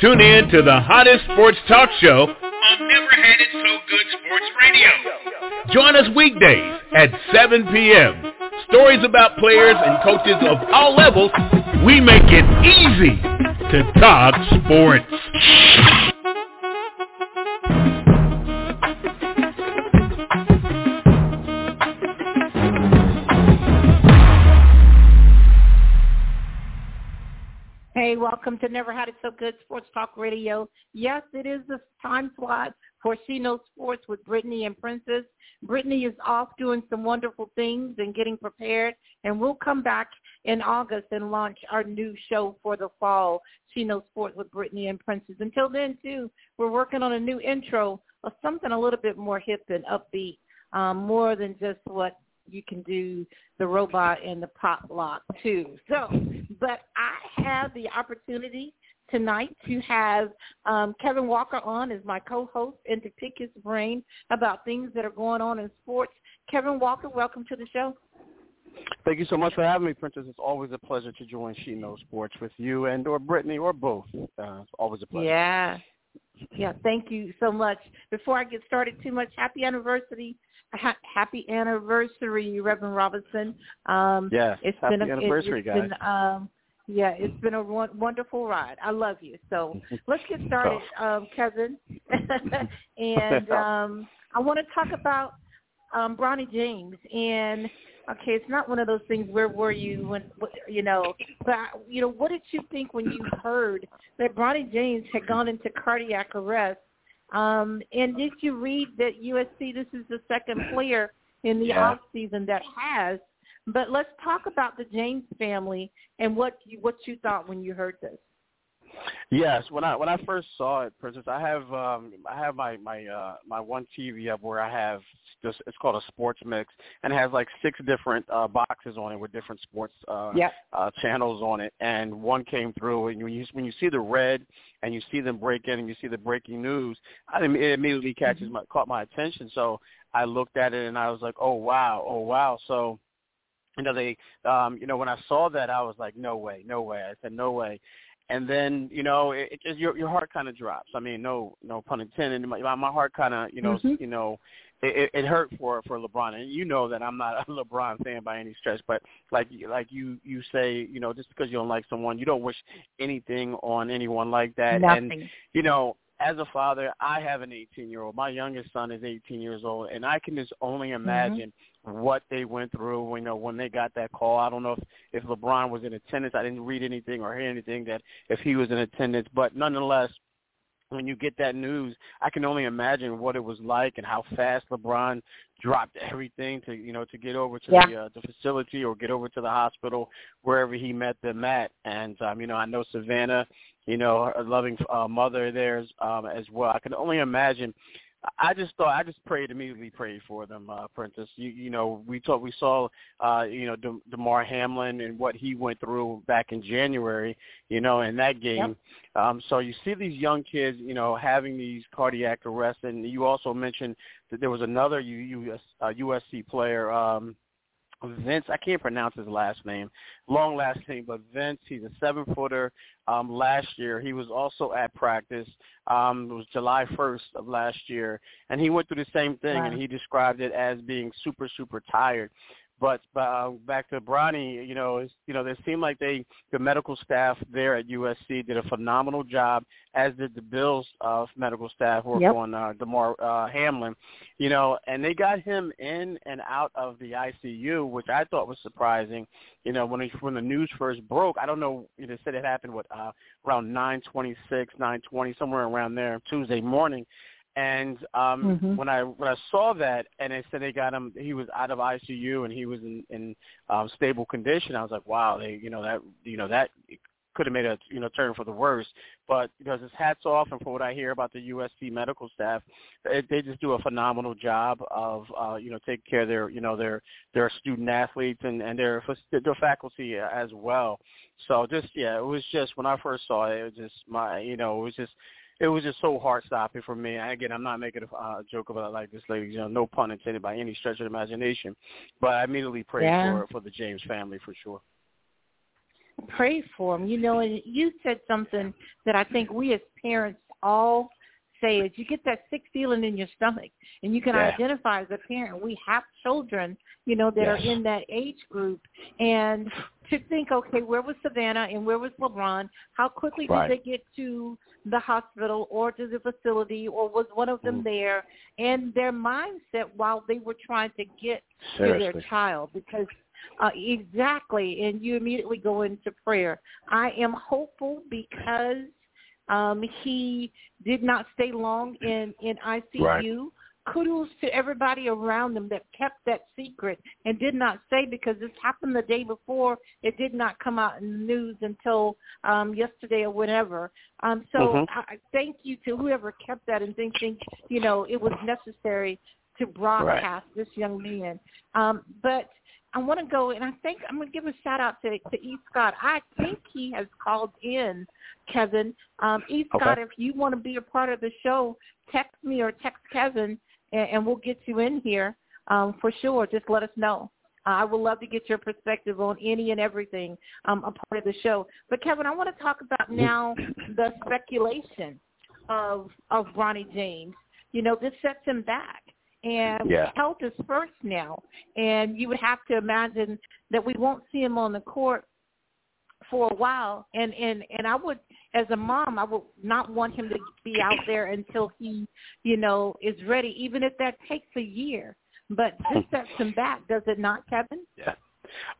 Tune in to the hottest sports talk show on Never Had It So Good Sports Radio. Join us weekdays at 7 p.m. Stories about players and coaches of all levels. We make it easy to talk sports. Hey, welcome to Never Had It So Good Sports Talk Radio. Yes, it is the time slot for She Knows Sports with Brittany and Princess. Brittany is off doing some wonderful things and getting prepared, and we'll come back in August and launch our new show for the fall, She Knows Sports with Brittany and Princess. Until then, too, we're working on a new intro of something a little bit more hip and upbeat, um, more than just what you can do the robot and the pop lock too. So, but I have the opportunity tonight to have um, Kevin Walker on as my co-host and to pick his brain about things that are going on in sports. Kevin Walker, welcome to the show. Thank you so much for having me, Princess. It's always a pleasure to join She Knows Sports with you and or Brittany or both. Uh, it's always a pleasure. Yeah. Yeah, thank you so much. Before I get started too much, happy anniversary ha- happy anniversary, Reverend Robinson. Um, yes, it's happy been a, anniversary, it, guys. Been, um, yeah, it's been a wonderful ride. I love you. So let's get started, um, Kevin. and um, I want to talk about um, Bronny James. And okay, it's not one of those things. Where were you when you know? But you know, what did you think when you heard that Bronny James had gone into cardiac arrest? Um, and did you read that USC? This is the second player in the yeah. off season that has. But let's talk about the James family and what you, what you thought when you heard this. Yes, when I when I first saw it, Princess, I have um I have my my uh my one TV up where I have just it's called a sports mix and it has like six different uh boxes on it with different sports uh, yep. uh channels on it and one came through and when you when you see the red and you see them break in and you see the breaking news, I it immediately catches mm-hmm. my caught my attention. So I looked at it and I was like, "Oh wow, oh wow." So you know they um you know when I saw that I was like, "No way, no way." I said, "No way." And then you know it, it just your your heart kind of drops. I mean, no no pun intended. My my heart kind of you know mm-hmm. you know it, it hurt for for LeBron, and you know that I'm not a LeBron fan by any stretch. But like like you you say, you know, just because you don't like someone, you don't wish anything on anyone like that. Nothing. And you know, as a father, I have an 18 year old. My youngest son is 18 years old, and I can just only mm-hmm. imagine. What they went through. You know, when they got that call. I don't know if if LeBron was in attendance. I didn't read anything or hear anything that if he was in attendance, but nonetheless. When you get that news, I can only imagine what it was like and how fast LeBron dropped everything to you know to get over to yeah. the uh, the facility or get over to the hospital wherever he met them at. And um, you know, I know Savannah you know, a loving uh, mother there um, as well. I can only imagine. I just thought I just prayed immediately prayed for them, uh, Princess. You, you know, we talked, we saw, uh, you know, De- Damar Hamlin and what he went through back in January, you know, in that game. Yep. Um, so you see these young kids, you know, having these cardiac arrests, and you also mentioned that there was another US, uh, USC player. Um, Vince, I can't pronounce his last name, long last name, but Vince, he's a seven footer. Um, last year, he was also at practice. Um, it was July 1st of last year, and he went through the same thing, wow. and he described it as being super, super tired. But uh, back to Bronny, you know, it's, you know, they seemed like they, the medical staff there at USC did a phenomenal job, as did the Bills uh, medical staff work yep. on uh, Damar uh, Hamlin, you know, and they got him in and out of the ICU, which I thought was surprising. You know, when he, when the news first broke, I don't know, you know, said it happened what uh, around 9:26, 9:20, somewhere around there, Tuesday morning. And um mm-hmm. when I when I saw that and they said they got him he was out of ICU and he was in in um stable condition, I was like, wow, they you know that you know that could have made a you know turn for the worse. But because it's hats off, and from what I hear about the USC medical staff, it, they just do a phenomenal job of uh, you know taking care of their you know their their student athletes and and their their faculty as well. So just yeah, it was just when I first saw it, it was just my you know it was just it was just so heart stopping for me. And again, I'm not making a uh, joke about it like this, ladies. You know, no pun intended by any stretch of the imagination. But I immediately prayed yeah. for for the James family for sure. pray for him. You know, and you said something that I think we as parents all say is you get that sick feeling in your stomach and you can Yeah. identify as a parent we have children you know that are in that age group and to think okay where was savannah and where was lebron how quickly Right. did they get to the hospital or to the facility or was one of them Mhm. there and their mindset while they were trying to get to their child because uh, exactly, and you immediately go into prayer. I am hopeful because um, he did not stay long in in ICU. Right. Kudos to everybody around them that kept that secret and did not say because this happened the day before. It did not come out in the news until um, yesterday or whatever. Um, so Mhm. I, I thank you to whoever kept that and thinking you know it was necessary to broadcast this young man. Um, but I want to go, and I think I'm going to give a shout out to, to E. Scott. I think he has called in, Kevin. Um, e. Scott, Okay. if you want to be a part of the show, text me or text Kevin, and, and we'll get you in here um, for sure. Just let us know. Uh, I would love to get your perspective on any and everything um, a part of the show. But Kevin, I want to talk about now the speculation of of Bronny James. You know, this sets him back and Yeah. health is first now. And you would have to imagine that we won't see him on the court for a while. And and and I would, as a mom, I would not want him to be out there until he, you know, is ready, even if that takes a year. But this sets him back, does it not, Kevin? Yeah.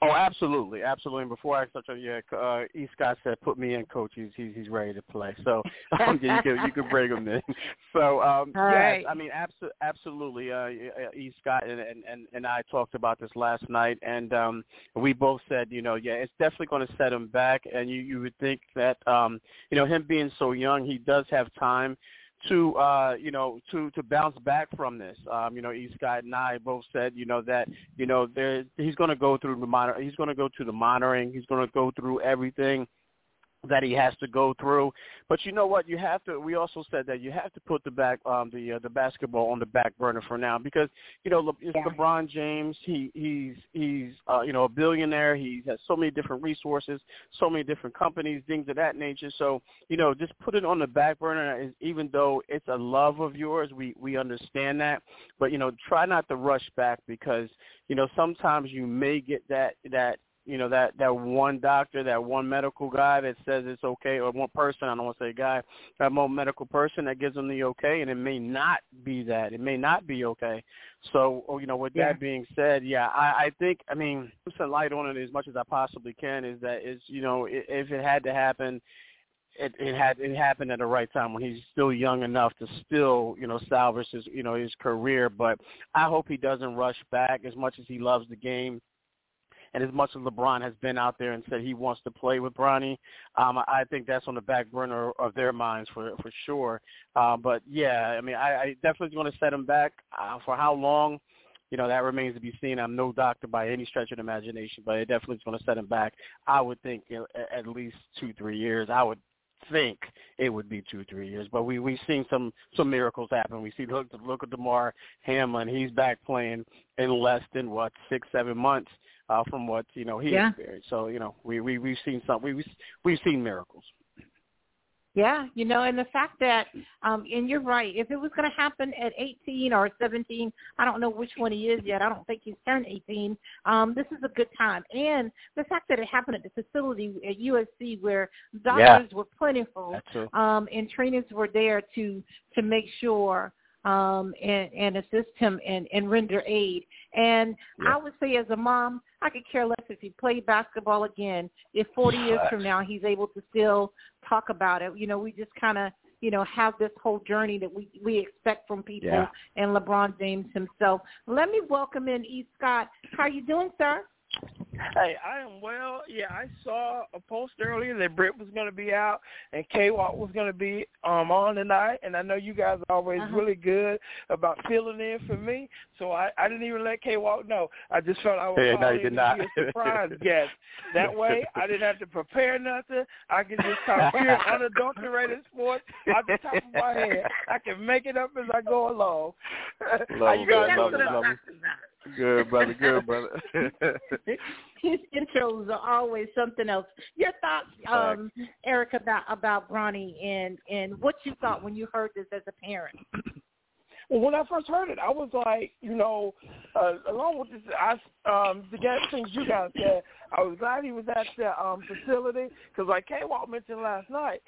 Oh, absolutely, absolutely. And before I start, yeah, uh, E. Scott said, "Put me in, coach. He's he's, he's ready to play." So um, yeah, you can you can bring him in. So um, All yes, right. I mean, abso- absolutely. Uh, E. Scott and, and and and I talked about this last night, and um, we both said, you know, yeah, it's definitely going to set him back. And you you would think that, um, you know, him being so young, he does have time to uh you know to to bounce back from this. Um you know E Scott and I both said you know that you know there he's going to go through the monitor he's going to go to the monitoring he's going to go through everything that he has to go through but you know what you have to we also said that you have to put the back um the uh, the basketball on the back burner for now because you know Le- it's Yeah. LeBron James he he's he's uh you know a billionaire he has so many different resources so many different companies things of that nature so you know, just put it on the back burner. Even though it's a love of yours, we we understand that. But you know, try not to rush back because you know sometimes you may get that that you know that that one doctor, that one medical guy that says it's okay, or one person. I don't want to say guy, that one medical person that gives them the okay, and it may not be that. It may not be okay. So, oh, you know, with Yeah. that being said, yeah, I, I think, I mean, some light on it as much as I possibly can. Is that is you know, if it had to happen, it, it had it happened at the right time when he's still young enough to still you know salvage his you know his career. But I hope he doesn't rush back as much as he loves the game. And as much as LeBron has been out there and said he wants to play with Bronny, um, I think that's on the back burner of their minds for for sure. Uh, but yeah, I mean, I, I definitely going to set him back. Uh, for how long? You know, that remains to be seen. I'm no doctor by any stretch of the imagination, but it definitely is going to set him back. I would think you know, at- least two, three years. I would think it would be two, three years. But we we've seen some some miracles happen. We see look look at Damar Hamlin. He's back playing in less than what six, seven months uh, from what you know he Yeah. experienced. So you know we we we've seen some we we we've seen miracles. Yeah, you know, and the fact that, um, and you're right, if it was going to happen at 18 or 17, I don't know which one he is yet. I don't think he's turned 18. Um, this is a good time. And the fact that it happened at the facility at USC where doctors were plentiful um, and trainers were there to to make sure um, and, and assist him and, and render aid. And Yeah. I would say as a mom, I could care less if he played basketball again. If 40 years from now he's able to still talk about it, you know, we just kind of, you know, have this whole journey that we we expect from people Yeah. and LeBron James himself. Let me welcome in E. Scott. How are you doing, sir? Hey, I am well. Yeah, I saw a post earlier that Britt was going to be out and K Walk was going to be um on tonight, and I know you guys are always Uh-huh. really good about filling in for me. So I I didn't even let K Walk know. I just felt I was Yeah, call no, you did to not. be a surprise guest. That way, I didn't have to prepare nothing. I can just talk pure unadulterated sports off the top of my head. I can make it up as I go along. How you guys love doing it, tonight? love it. Good brother, good brother. His intros are always something else. Your thoughts, um, Eric, about about Bronny and and what you thought when you heard this as a parent. Well, when I first heard it, I was like, you know, uh, along with this, I um, the things you guys said, I was glad he was at the um, facility because, like K. Walk mentioned last night,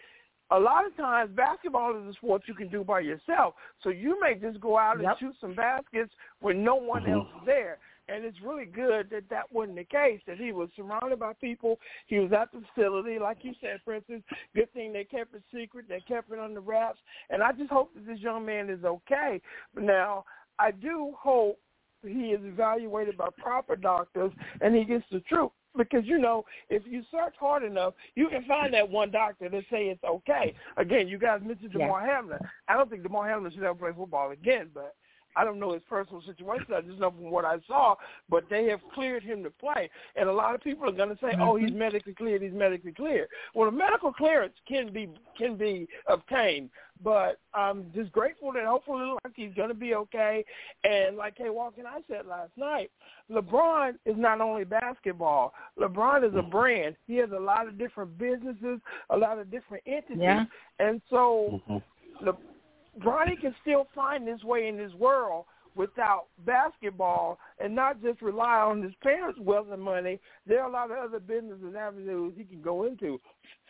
a lot of times basketball is a sport you can do by yourself. So you may just go out yep. and shoot some baskets when no one mm-hmm. else is there. And it's really good that that wasn't the case, that he was surrounded by people. He was at the facility, like you said, Princess. Good thing they kept it secret. They kept it under wraps. And I just hope that this young man is okay. But now, I do hope he is evaluated by proper doctors and he gets the truth because you know if you search hard enough, you can find that one doctor that say it's okay. Again, you guys mentioned Damar yeah. Hamlin. I don't think Damar Hamlin should ever play football again, but I don't know his personal situation. I just know from what I saw, but they have cleared him to play. And a lot of people are going to say, mm-hmm. "Oh, he's medically cleared. He's medically cleared." Well, a medical clearance can be can be obtained, but I'm just grateful that hopefully like he's going to be okay. And like Kay Walker and I said last night, LeBron is not only basketball. LeBron is a brand. He has a lot of different businesses, a lot of different entities, yeah. and so. Mm-hmm. Le- Bronny can still find his way in this world without basketball and not just rely on his parents' wealth and money. There are a lot of other businesses and avenues he can go into.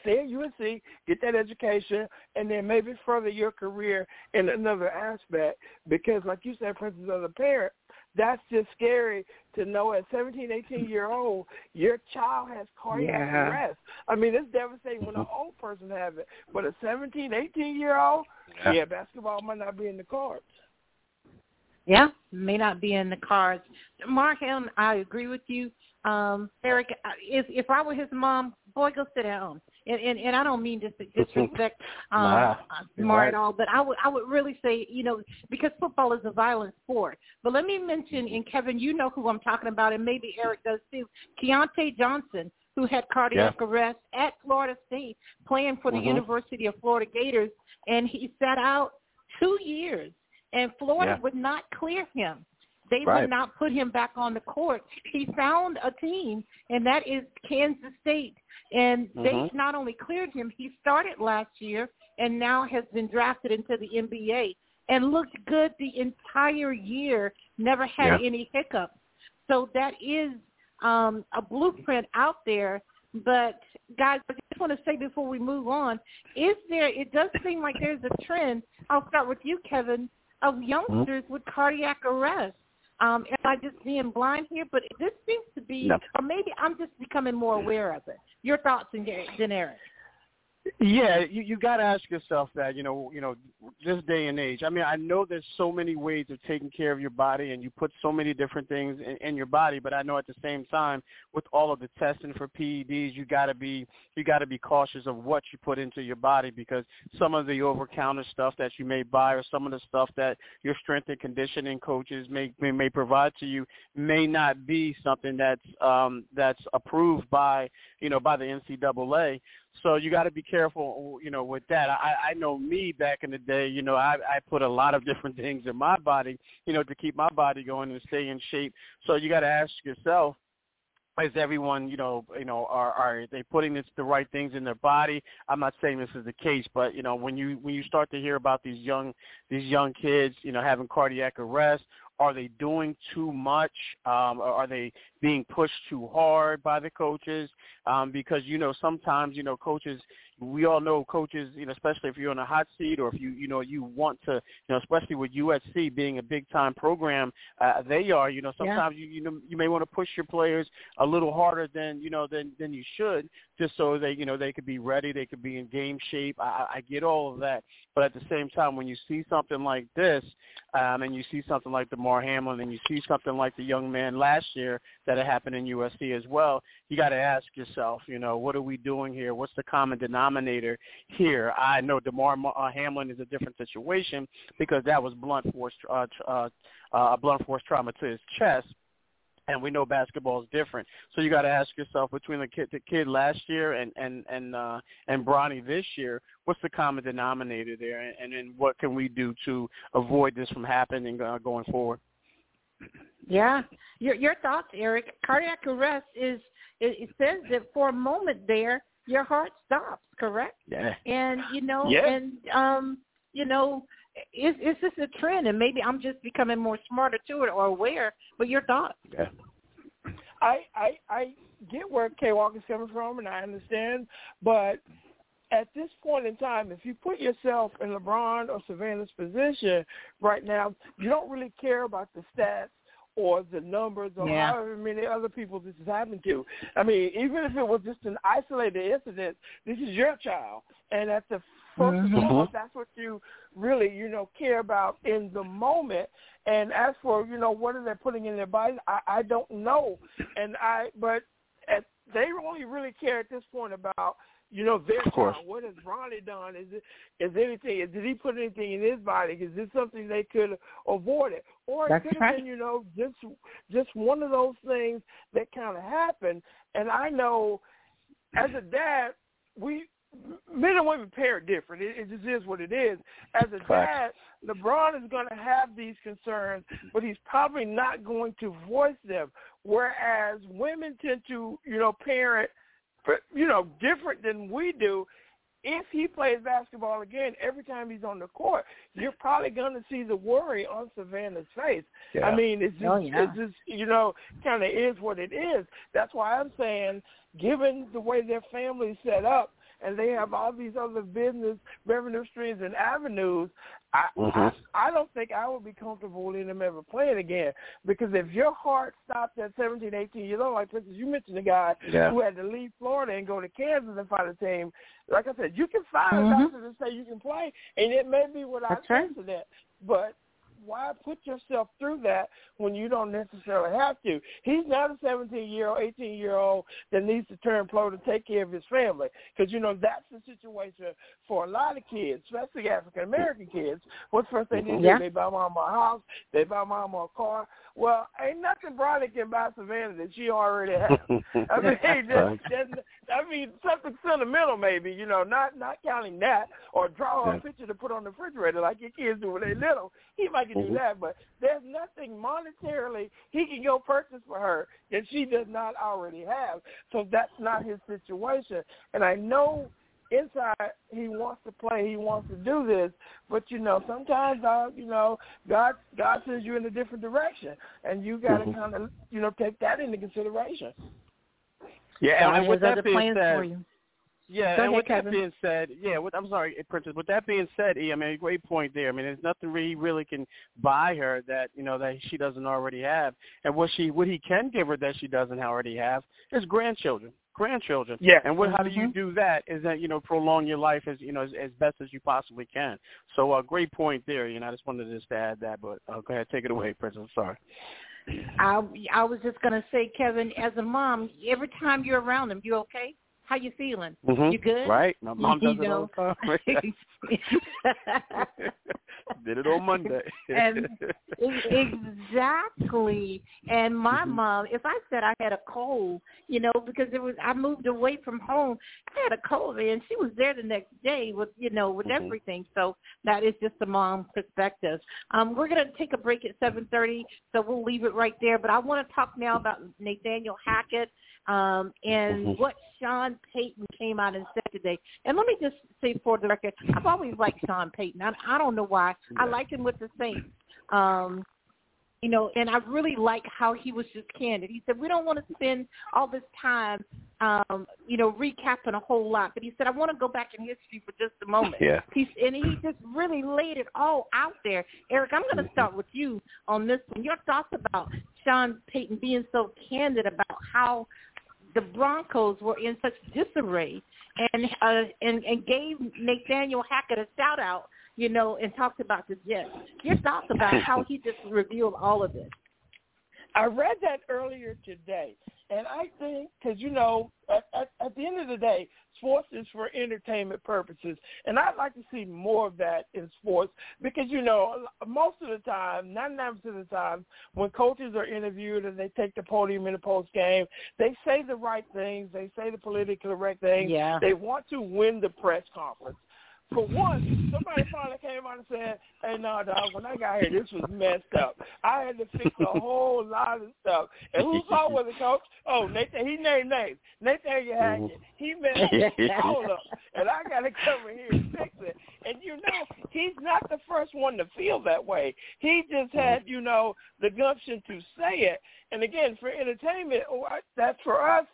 Stay at USC, get that education, and then maybe further your career in another aspect. Because, like you said, Princess, as a parent, that's just scary to know at 17, 18 year old, your child has cardiac yeah. arrest. I mean, it's devastating when an mm-hmm. old person has it, but a 17, 18 year old, yeah. yeah, basketball might not be in the cards. Yeah, may not be in the cards. Mark, and I agree with you. Um, Eric, if if I were his mom, boy, go sit down. And and, and I don't mean to disrespect um, nah, Mar at all, but I would I would really say you know because football is a violent sport. But let me mention, and Kevin, you know who I'm talking about, and maybe Eric does too. Keyontae Johnson, who had cardiac yeah. arrest at Florida State, playing for the mm-hmm. University of Florida Gators, and he sat out two years, and Florida yeah. would not clear him. They right. would not put him back on the court. He found a team, and that is Kansas State. And mm-hmm. they not only cleared him, he started last year and now has been drafted into the NBA and looked good the entire year, never had yeah. any hiccups. So that is um, a blueprint out there. But guys, I just want to say before we move on, is there? It does seem like there's a trend. I'll start with you, Kevin, of mm-hmm. youngsters mm-hmm. with cardiac arrest. Um, am I just being blind here? But this seems to be, no. or maybe I'm just becoming more aware of it. Your thoughts, then, Eric. Yeah, you you got to ask yourself that. You know, you know, this day and age. I mean, I know there's so many ways of taking care of your body, and you put so many different things in, in your body. But I know at the same time, with all of the testing for PEDs, you got to be you got to be cautious of what you put into your body because some of the over-counter stuff that you may buy, or some of the stuff that your strength and conditioning coaches may may, may provide to you, may not be something that's um, that's approved by you know by the NCAA. So you got to be careful, you know, with that. I, I know me back in the day, you know, I, I put a lot of different things in my body, you know, to keep my body going and stay in shape. So you got to ask yourself, is everyone, you know, you know, are are they putting this, the right things in their body? I'm not saying this is the case, but you know, when you when you start to hear about these young these young kids, you know, having cardiac arrest are they doing too much? Um, are they being pushed too hard by the coaches? Um, because you know sometimes you know coaches we all know coaches, you know, especially if you're on a hot seat or if you, you know, you want to, you know, especially with USC being a big time program, uh, they are, you know, sometimes yeah. you, you know, you may want to push your players a little harder than, you know, than, than you should just so they, you know, they could be ready. They could be in game shape. I, I get all of that. But at the same time, when you see something like this, um, and you see something like Damar Hamlin and you see something like the young man last year that had happened in USC as well, you got to ask yourself, you know, what are we doing here? What's the common denominator here? I know Damar uh, Hamlin is a different situation because that was blunt force, uh, uh, uh, blunt force trauma to his chest and we know basketball is different. So you got to ask yourself between the kid, the kid last year and and and uh, and Bronny this year, what's the common denominator there, and, and then what can we do to avoid this from happening uh, going forward? Yeah, your your thoughts, Eric. Cardiac arrest is it, it says that for a moment there your heart stops, correct? Yeah. And you know, yeah. and um, you know, it's it's just a trend, and maybe I'm just becoming more smarter to it or aware. But your thoughts? Yeah. I I I get where Kay Walker's coming from, and I understand, but at this point in time, if you put yourself in LeBron or Savannah's position right now, you don't really care about the stats or the numbers or Yeah. however many other people this has happened to. I mean, even if it was just an isolated incident, this is your child, and at the first Mhm. and foremost, that's what you really, you know, care about in the moment. And as for you know what are they putting in their bodies, I, I don't know, and I but at, they only really care at this point about you know their Of course. What has Bronny done? Is it is anything? Did he put anything in his body? Is this something they could avoid it, or it could have been you know just just one of those things that kind of happened. And I know as a dad, we men and women parent different. It, it just is what it is. As a Facts. dad, LeBron is going to have these concerns, but he's probably not going to voice them. Whereas women tend to, you know, parent, you know, different than we do. If he plays basketball again, every time he's on the court, you're probably going to see the worry on Savannah's face. Yeah. I mean, it's oh, just, Oh, yeah. it's just, you know, kind of is what it is. That's why I'm saying, given the way their family's set up, and they have all these other business revenue streams and avenues, I, Mhm. I I don't think I would be comfortable in them ever playing again. Because if your heart stopped at 17, 18 years old, like for instance, you mentioned the guy Yeah. who had to leave Florida and go to Kansas and find a team. Like I said, you can find Mhm. a doctor to say you can play, and it may be without That's right. that. But why put yourself through that when you don't necessarily have to? He's not a 17 year old, 18 year old that needs to turn pro to take care of his family. Because, you know, that's the situation for a lot of kids, especially African American kids. What's the first thing they do? Yeah. They buy mom a house, they buy mom a car. Well, ain't nothing Bronny can buy Savannah that she already has. I mean, just, just, I mean, something sentimental, maybe. You know, not not counting that, or draw Yeah. a picture to put on the refrigerator like your kids do when they're little. He might can do mm-hmm. that, but there's nothing monetarily he can go purchase for her that she does not already have. So that's not his situation. And I know inside he wants to play, he wants to do this, but you know, sometimes uh, you know, God God sends you in a different direction, and you got to Mhm. kind of you know take that into consideration. Yeah, God and with that being said. Yeah, Go and ahead, with Kevin. that being said, yeah, with, I'm sorry, Princess. With that being said, E, I mean, great point there. I mean, there's nothing really really can buy her that you know that she doesn't already have, and what she what he can give her that she doesn't already have is grandchildren, grandchildren. Yeah. And what how do you Mhm. do that? Is that you know prolong your life as you know as, as best as you possibly can. So, uh, great point there. You know, I just wanted to just to add that, but uh, go ahead, take it away, Prince. I'm Sorry. I I was just gonna say, Kevin, as a mom, every time you're around them, you okay? How you feeling? Mhm. You good? Right. My mom You does it all the time. Did it on Monday. And exactly. And my Mhm. mom, if I said I had a cold, you know, because it was I moved away from home, I had a cold, and she was there the next day with you know with Mhm. everything. So that is just the mom perspective. Um, we're gonna take a break at seven thirty, so we'll leave it right there. But I want to talk now about Nathaniel Hackett um, and Mhm. what Sean Payton came out and said today. And let me just say for the record, I've always liked Sean Payton. I, I don't know why. I Yeah. like him with the Saints. Um, you know, and I really like how he was just candid. He said, we don't want to spend all this time, um, you know, recapping a whole lot. But he said, I want to go back in history for just a moment. Yeah. He's, and he just really laid it all out there. Eric, I'm going to start with you on this one. Your thoughts about Sean Payton being so candid about how the Broncos were in such disarray and uh, and, and gave Nathaniel Hackett a shout out, you know, and talked about the Jets. Your thoughts about how he just revealed all of this? I read that earlier today, and I think because you know, at, at, at the end of the day, sports is for entertainment purposes, and I'd like to see more of that in sports because you know, most of the time, ninety nine percent of the time, when coaches are interviewed and they take the podium in the post game, they say the right things, they say the politically correct things, Yeah. they want to win the press conference. For one, somebody finally came out and said, "Hey, no, dog. When I got here, this was messed up. I had to fix a whole lot of stuff." And who saw was the coach? Oh, Nathan. He named names. Nathaniel Hackett. Mm-hmm. He messed it all up, and I got to come in here and fix it. And you know, he's not the first one to feel that way. He just had, you know, the gumption to say it. And again, for entertainment, oh, that's for us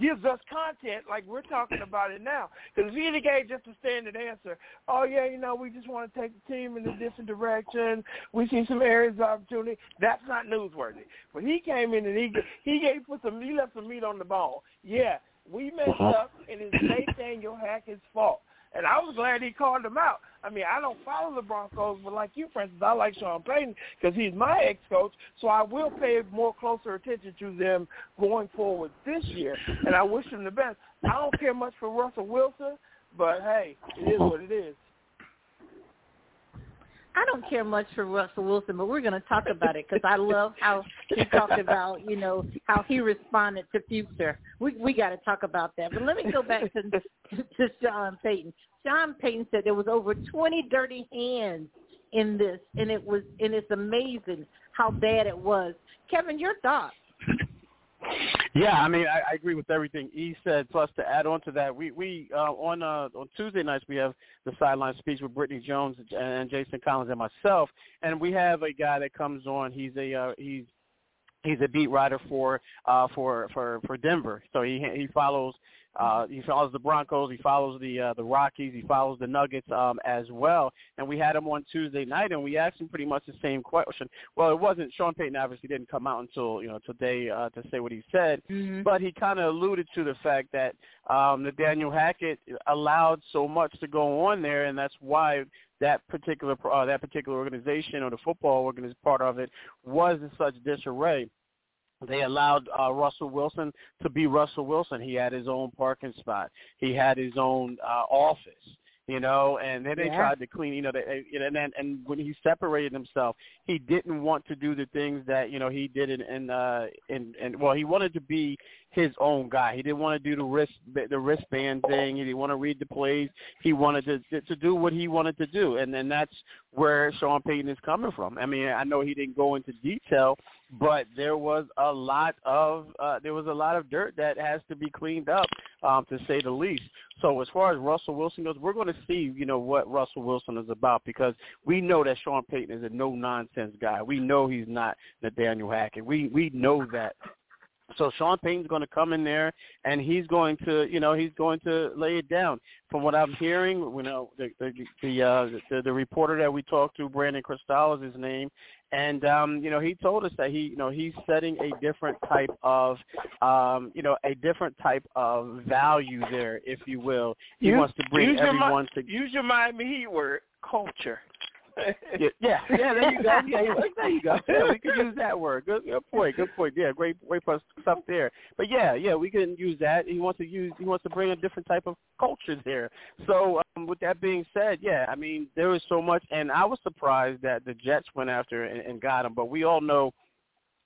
gives us content like we're talking about it now. Because if he gave just a standard answer, oh yeah, you know, we just want to take the team in a different direction. We see some areas of opportunity. That's not newsworthy. But he came in and he he gave put some he left some meat on the bone. Yeah, we messed uh-huh. up, and it's Nathaniel Hackett's fault. And I was glad he called him out. I mean, I don't follow the Broncos, but like you, for instance, I like Sean Payton because he's my ex-coach, so I will pay more closer attention to them going forward this year, and I wish them the best. I don't care much for Russell Wilson, but hey, it is what it is. I don't care much for Russell Wilson, but we're going to talk about it because I love how he talked about, you know, how he responded to Future. We we got to talk about that. But let me go back to to Sean Payton. Sean Payton said there was over 20 dirty hands in this, and it was and it's amazing how bad it was. Kevin, your thoughts? Yeah, I mean, I, I agree with everything E said. Plus, to add on to that, we we uh, on uh, on Tuesday nights we have the sideline speech with Brittany Jones and Jason Collins and myself, and we have a guy that comes on. He's a uh, he's he's a beat writer for uh for for for Denver. So he he follows uh, he follows the Broncos. He follows the uh, the Rockies. He follows the Nuggets um, as well. And we had him on Tuesday night, and we asked him pretty much the same question. Well, it wasn't Sean Payton. Obviously, didn't come out until you know today uh, to say what he said, mm-hmm. but he kind of alluded to the fact that um, Daniel Hackett allowed so much to go on there, and that's why that particular uh, that particular organization or the football organization part of it was in such disarray. They allowed uh, Russell Wilson to be Russell Wilson. He had his own parking spot. He had his own uh, office you know, and then they yeah. tried to clean, you know, they, and then and when he separated himself, he didn't want to do the things that you know he did in in uh in, in well, he wanted to be his own guy. He didn't want to do the wrist the wristband thing. He didn't want to read the plays. He wanted to to do what he wanted to do, and then that's where Sean Payton is coming from. I mean, I know he didn't go into detail, but there was a lot of uh, there was a lot of dirt that has to be cleaned up, um, to say the least. So as far as Russell Wilson goes, we're going to see, you know, what Russell Wilson is about because we know that Sean Payton is a no nonsense guy. We know he's not Nathaniel Hackett. We we know that so Sean Payton's going to come in there, and he's going to, you know, he's going to lay it down. From what I'm hearing, you know, the the the, uh, the, the reporter that we talked to, Brandon Cristal is his name, and um, you know, he told us that he, you know, he's setting a different type of, um, you know, a different type of value there, if you will. He wants to bring everyone to use your Miami Heat word, culture yeah, yeah, yeah, there you go. Yeah, there you go. Yeah, we could use that word. Good, good point. Good point. Yeah, great, great stuff there. But yeah, yeah, we can use that. He wants to use. He wants to bring a different type of culture there. So, um, with that being said, yeah, I mean, there was so much, and I was surprised that the Jets went after and, and got him. But we all know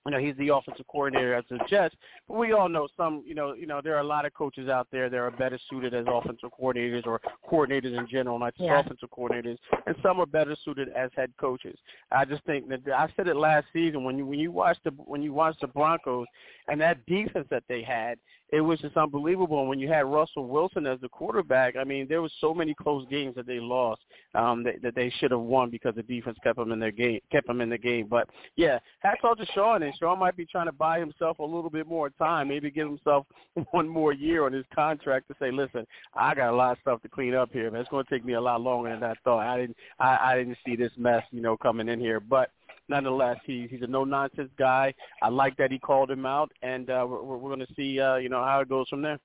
you know, he's the offensive coordinator at the Jets, but we all know some, you know, you know, there are a lot of coaches out there that are better suited as offensive coordinators or coordinators in general, not just yeah. offensive coordinators, and some are better suited as head coaches. I just think that I said it last season when you when you watch the when you watch the Broncos and that defense that they had, it was just unbelievable. And when you had Russell Wilson as the quarterback, I mean, there was so many close games that they lost um, that, that they should have won because the defense kept them in their game, kept them in the game. But yeah, hats off to Sean, and Sean might be trying to buy himself a little bit more time, maybe give himself one more year on his contract to say, listen, I got a lot of stuff to clean up here, man. It's going to take me a lot longer than I thought. I didn't, I, I didn't see this mess, you know, coming in here, but nonetheless, he, he's a no nonsense guy. I like that he called him out, and uh, we're, we're going to see uh, you know how it goes from there.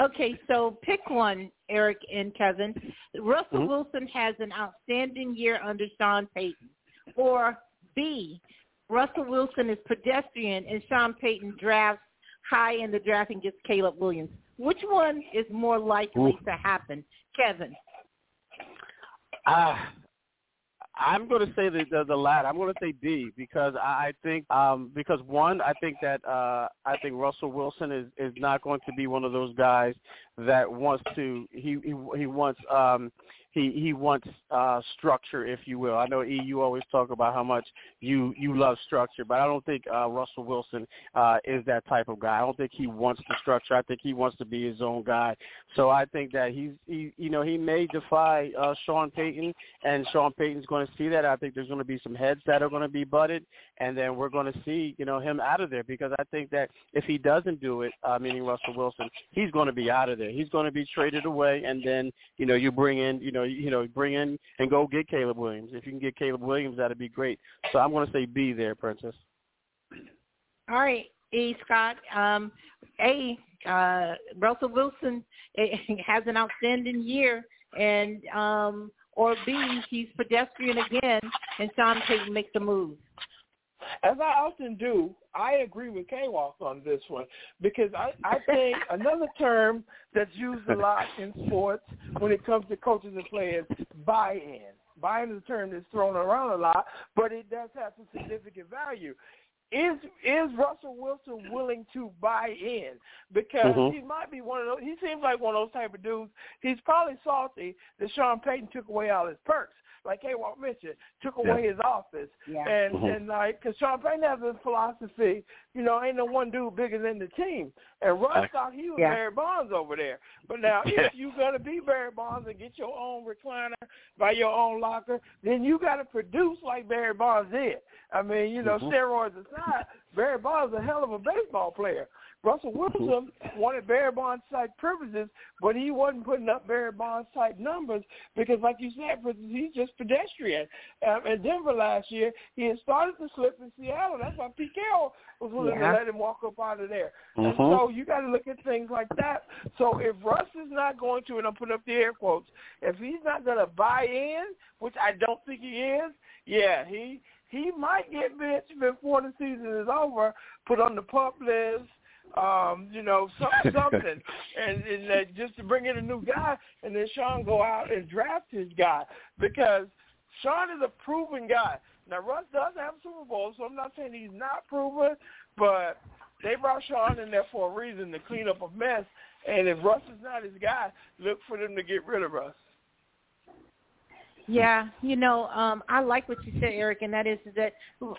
Okay, so pick one, Eric and Kevin. Russell mm-hmm. Wilson has an outstanding year under Sean Payton, or B. Russell Wilson is pedestrian and Sean Payton drafts high in the draft and gets Caleb Williams. Which one is more likely Ooh. to happen, Kevin? Ah, uh, I'm going to say the, the the latter. I'm going to say B because I, I think um, because one, I think that uh, I think Russell Wilson is is not going to be one of those guys that wants to he he, he wants um he he wants uh structure if you will. I know E you always talk about how much you you love structure, but I don't think uh Russell Wilson uh is that type of guy. I don't think he wants the structure. I think he wants to be his own guy. So I think that he's he you know, he may defy uh Sean Payton and Sean Payton's going to see that. I think there's going to be some heads that are going to be butted and then we're going to see, you know, him out of there because I think that if he doesn't do it, uh meaning Russell Wilson, he's going to be out of there. He's going to be traded away and then, you know, you bring in, you know, know, you know, bring in and go get Caleb Williams. If you can get Caleb Williams, that'd be great. So I'm going to say B there, Princess. All right, E. Scott. Um, a. Uh, Russell Wilson has an outstanding year, and um, or B. He's pedestrian again, and Sean Payton makes a move. As I often do, I agree with K-Walk on this one because I, I think another term that's used a lot in sports when it comes to coaches and players, buy-in. Buy-in is a term that's thrown around a lot, but it does have some significant value. Is is Russell Wilson willing to buy in? Because mm-hmm. he might be one of those. He seems like one of those type of dudes. He's probably salty that Sean Payton took away all his perks like K-Walk mentioned, took away yeah. his office. Yeah. And mm-hmm. and like, cause Sean Payton has this philosophy, you know, ain't no one dude bigger than the team. And Russ thought he was yeah. Barry Bonds over there. But now, if you're gonna be Barry Bonds and get your own recliner by your own locker, then you got to produce like Barry Bonds did. I mean, you know, mm-hmm. steroids aside, Barry Bonds is a hell of a baseball player. Russell Wilson wanted Barry Bonds type privileges, but he wasn't putting up Barry Bonds type numbers because, like you said, he's just pedestrian. Um, in Denver last year, he had started to slip in Seattle. That's why Pete Carroll was willing yeah. to let him walk up out of there. Mm-hmm. And so you got to look at things like that. So if Russ is not going to, and I'm putting up the air quotes, if he's not going to buy in, which I don't think he is, yeah, he he might get benched before the season is over, put on the pup list, um, you know, some, something, and, and uh, just to bring in a new guy, and then Sean go out and draft his guy because Sean is a proven guy. Now Russ does have Super Bowl, so I'm not saying he's not proven, but they brought Sean in there for a reason to clean up a mess. And if Russ is not his guy, look for them to get rid of Russ. Yeah, you know, um, I like what you said, Eric, and that is that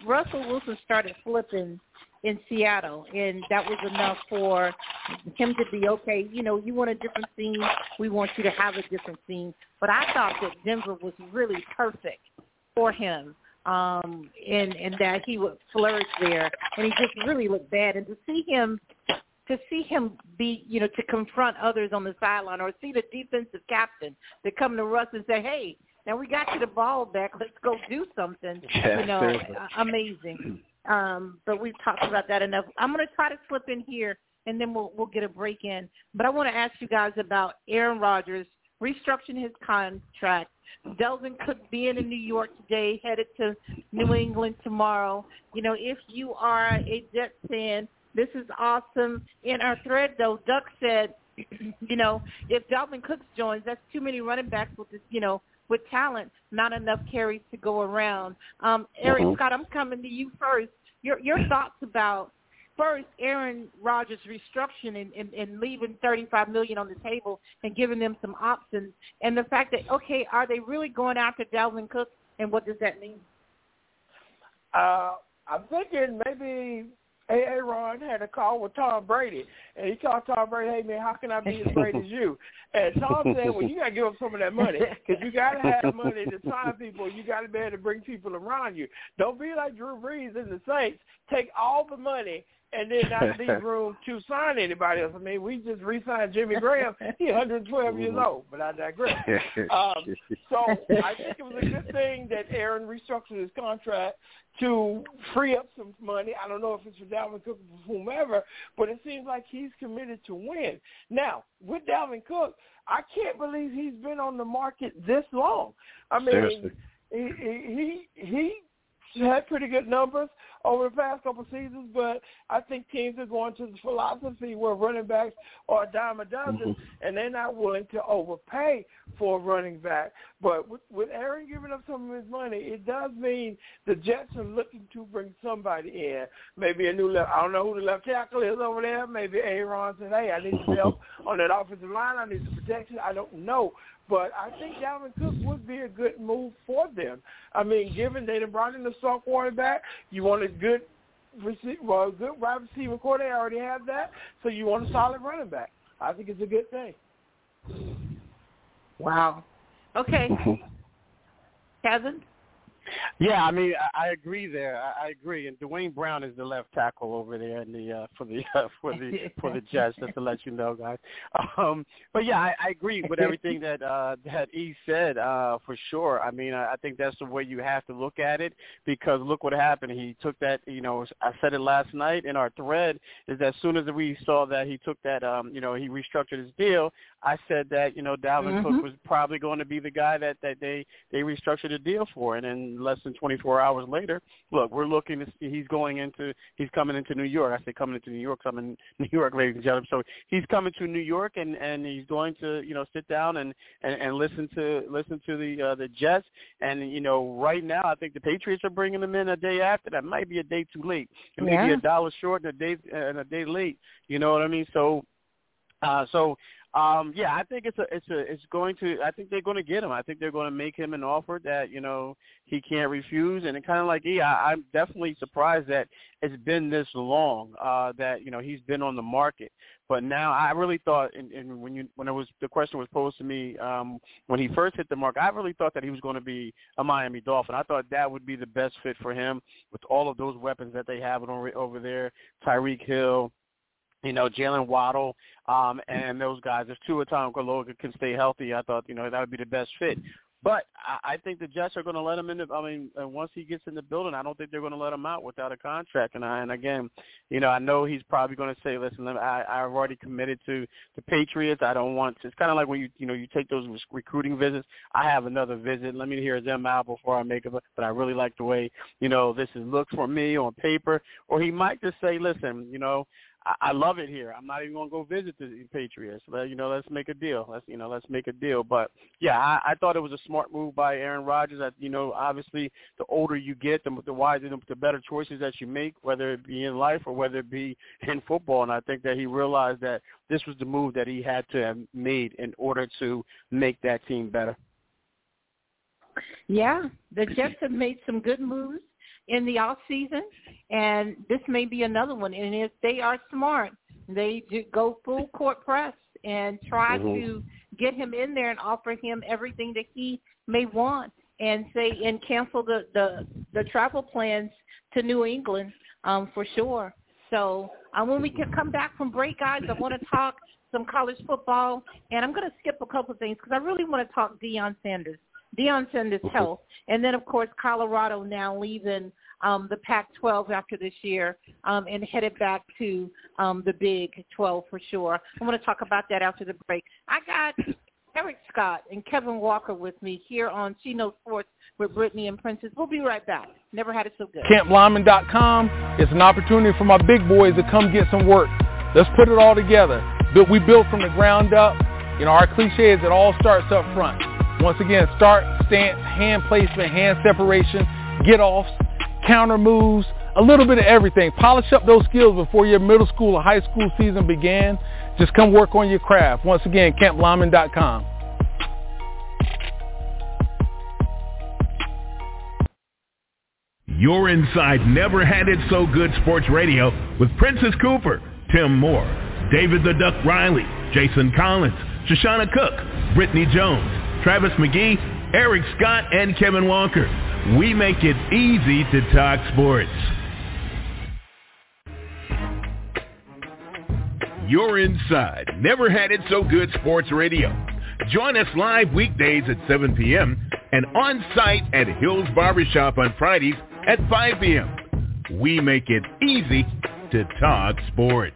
Russell Wilson started flipping in Seattle, and that was enough for him to be okay. You know, you want a different scene, we want you to have a different scene. But I thought that Denver was really perfect for him, um, and and that he would flourish there, and he just really looked bad. And to see him to see him be, you know, to confront others on the sideline or see the defensive captain to come to Russ and say, hey, now we got you the ball back. Let's go do something. Yeah, you know, amazing. Um, but we've talked about that enough. I'm going to try to slip in here, and then we'll we'll get a break in. But I want to ask you guys about Aaron Rodgers restructuring his contract. Dalvin Cook being in New York today, headed to New England tomorrow. You know, if you are a Jets fan, this is awesome. In our thread, though, Duck said, you know, if Dalvin Cook joins, that's too many running backs with this, you know, with talent, not enough carries to go around. Um, Eric mm-hmm. Scott, I'm coming to you first. Your your thoughts about first Aaron Rodgers restructuring and, and, and leaving 35 million on the table and giving them some options, and the fact that okay, are they really going after Dalvin Cook, and what does that mean? Uh, I'm thinking maybe Aaron had a call with Tom Brady, and he called Tom Brady, "Hey man, how can I be as great as you?" And Tom said, "Well, you got to give up some of that money because you got to have money to sign people. You got to be able to bring people around you. Don't be like Drew Brees and the Saints. Take all the money and then not leave room to sign anybody else. I mean, we just re-signed Jimmy Graham. He's 112 years old, but I digress. Um, so I think it was a good thing that Aaron restructured his contract to free up some money. I don't know if it's for Dalvin Cook or whomever, but it seems like he's committed to win. Now, with Dalvin Cook, I can't believe he's been on the market this long. I mean, Seriously. he he he had pretty good numbers. Over the past couple of seasons, but I think teams are going to the philosophy where running backs are a dime a dozen, mm-hmm. and they're not willing to overpay for a running back. But with, with Aaron giving up some of his money, it does mean the Jets are looking to bring somebody in. Maybe a new left. I don't know who the left tackle is over there. Maybe Aaron said, "Hey, I need some help on that offensive line. I need some protection." I don't know. But I think Dalvin Cook would be a good move for them. I mean, given they brought in the star quarterback, you want a good receiver, well, a good wide receiver core. They already have that, so you want a solid running back. I think it's a good thing. Wow. Okay. Mm-hmm. Kevin? Yeah, I mean, I, I agree there. I, I agree. And Duane Brown is the left tackle over there in the uh, for the uh, for the for the Jets. Just to let you know, guys. Um, but yeah, I, I agree with everything that uh, that E said uh, for sure. I mean, I, I think that's the way you have to look at it because look what happened. He took that. You know, I said it last night in our thread. Is that as soon as we saw that he took that. Um, you know, he restructured his deal. I said that you know Dalvin mm-hmm. Cook was probably going to be the guy that that they they restructured the deal for, and then less than 24 hours later, look, we're looking to see he's going into he's coming into New York. I say coming into New York, coming New York, ladies and gentlemen. So he's coming to New York, and and he's going to you know sit down and and, and listen to listen to the uh, the Jets. And you know, right now, I think the Patriots are bringing him in a day after. That might be a day too late. It may yeah. be a dollar short and a day and a day late. You know what I mean? So. Uh, so um, yeah, I think it's a it's a it's going to I think they're going to get him. I think they're going to make him an offer that you know he can't refuse. And it kind of like yeah, I, I'm definitely surprised that it's been this long uh, that you know he's been on the market. But now I really thought, and, and when you when it was the question was posed to me um, when he first hit the market, I really thought that he was going to be a Miami Dolphin. I thought that would be the best fit for him with all of those weapons that they have over there, Tyreek Hill you know, Jaylen Waddle, um, and those guys. If Tua Tagovailoa can stay healthy, I thought, you know, that would be the best fit. But I, think the Jets are going to let him in. The, I mean, once he gets in the building, I don't think they're going to let him out without a contract. And I, and again, you know, I know he's probably going to say, "Listen, I, I've already committed to the Patriots. I don't want to." It's kind of like when you, you know, you take those recruiting visits. I have another visit. Let me hear them out before I make it. But I really like the way, you know, this is looks for me on paper. Or he might just say, "Listen, you know, I, love it here. I'm not even gonna go visit the Patriots. Let, you know, let's make a deal. Let's you know, let's make a deal. But yeah, I, I thought it was a smart move by Aaron Rodgers. That you know, obviously, the older you get, the, the wiser, the, the better choices that you make, whether it be in life or whether it be in football. And I think that he realized that this was the move that he had to have made in order to make that team better. Yeah, the Jets have made some good moves in the off season, and this may be another one. And if they are smart, they do go full court press and try mm-hmm. to get him in there and offer him everything that he may want, and say and cancel the the, the travel plans to New England um, for sure. So uh, when we can come back from break, guys, I want to talk some college football, and I'm going to skip a couple of things because I really want to talk Deion Sanders. Deion Sanders' health, and then of course Colorado now leaving um, the Pac-12 after this year um, and headed back to um, the Big 12 for sure. I want to talk about that after the break. I got Eric Scott and Kevin Walker with me here on She Knows Sports with Brittany and Princess. We'll be right back. Never had it so good. CampLyman.com is an opportunity for my big boys to come get some work. Let's put it all together. But We built from the ground up. You know, our cliche is it all starts up front. Once again, start, stance, hand placement, hand separation, get offs, counter moves, a little bit of everything. Polish up those skills before your middle school or high school season began. Just come work on your craft. Once again, camplyman.com. You're inside Never Had It So Good Sports Radio with Princess Cooper, Tim Moore, David the Duck Riley, Jason Collins, Shoshana Cook, Brittany Jones, Travis McGee, Eric Scott, and Kevin Walker. We make it easy to talk sports. You're inside Never Had It So Good Sports Radio. Join us live weekdays at 7 p.m. and on-site at Hills Barbershop on Fridays at 5 p.m. We make it easy to talk sports.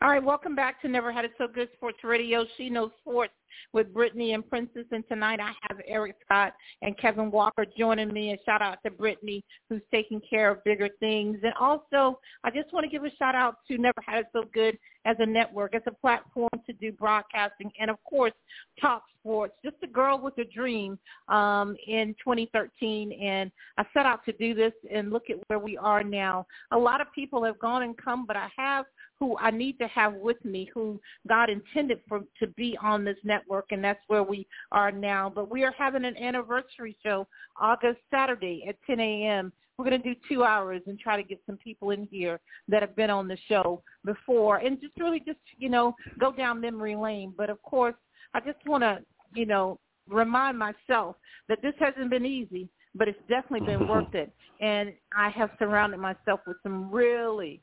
All right, welcome back to Never Had It So Good Sports Radio. She knows sports with Brittany and Princess. And tonight I have Eric Scott and Kevin Walker joining me. And shout out to Brittany, who's taking care of bigger things. And also, I just want to give a shout out to Never Had It So Good as a network, as a platform to do broadcasting, and of course, talk sports. Just a girl with a dream um, in 2013, and I set out to do this. And look at where we are now. A lot of people have gone and come, but I have who I need to have with me, who God intended for to be on this network, and that's where we are now. But we are having an anniversary show August Saturday at 10 a.m. We're going to do two hours and try to get some people in here that have been on the show before, and just really just you know go down memory lane. But of course, I just want to you know remind myself that this hasn't been easy but it's definitely been worth it. And I have surrounded myself with some really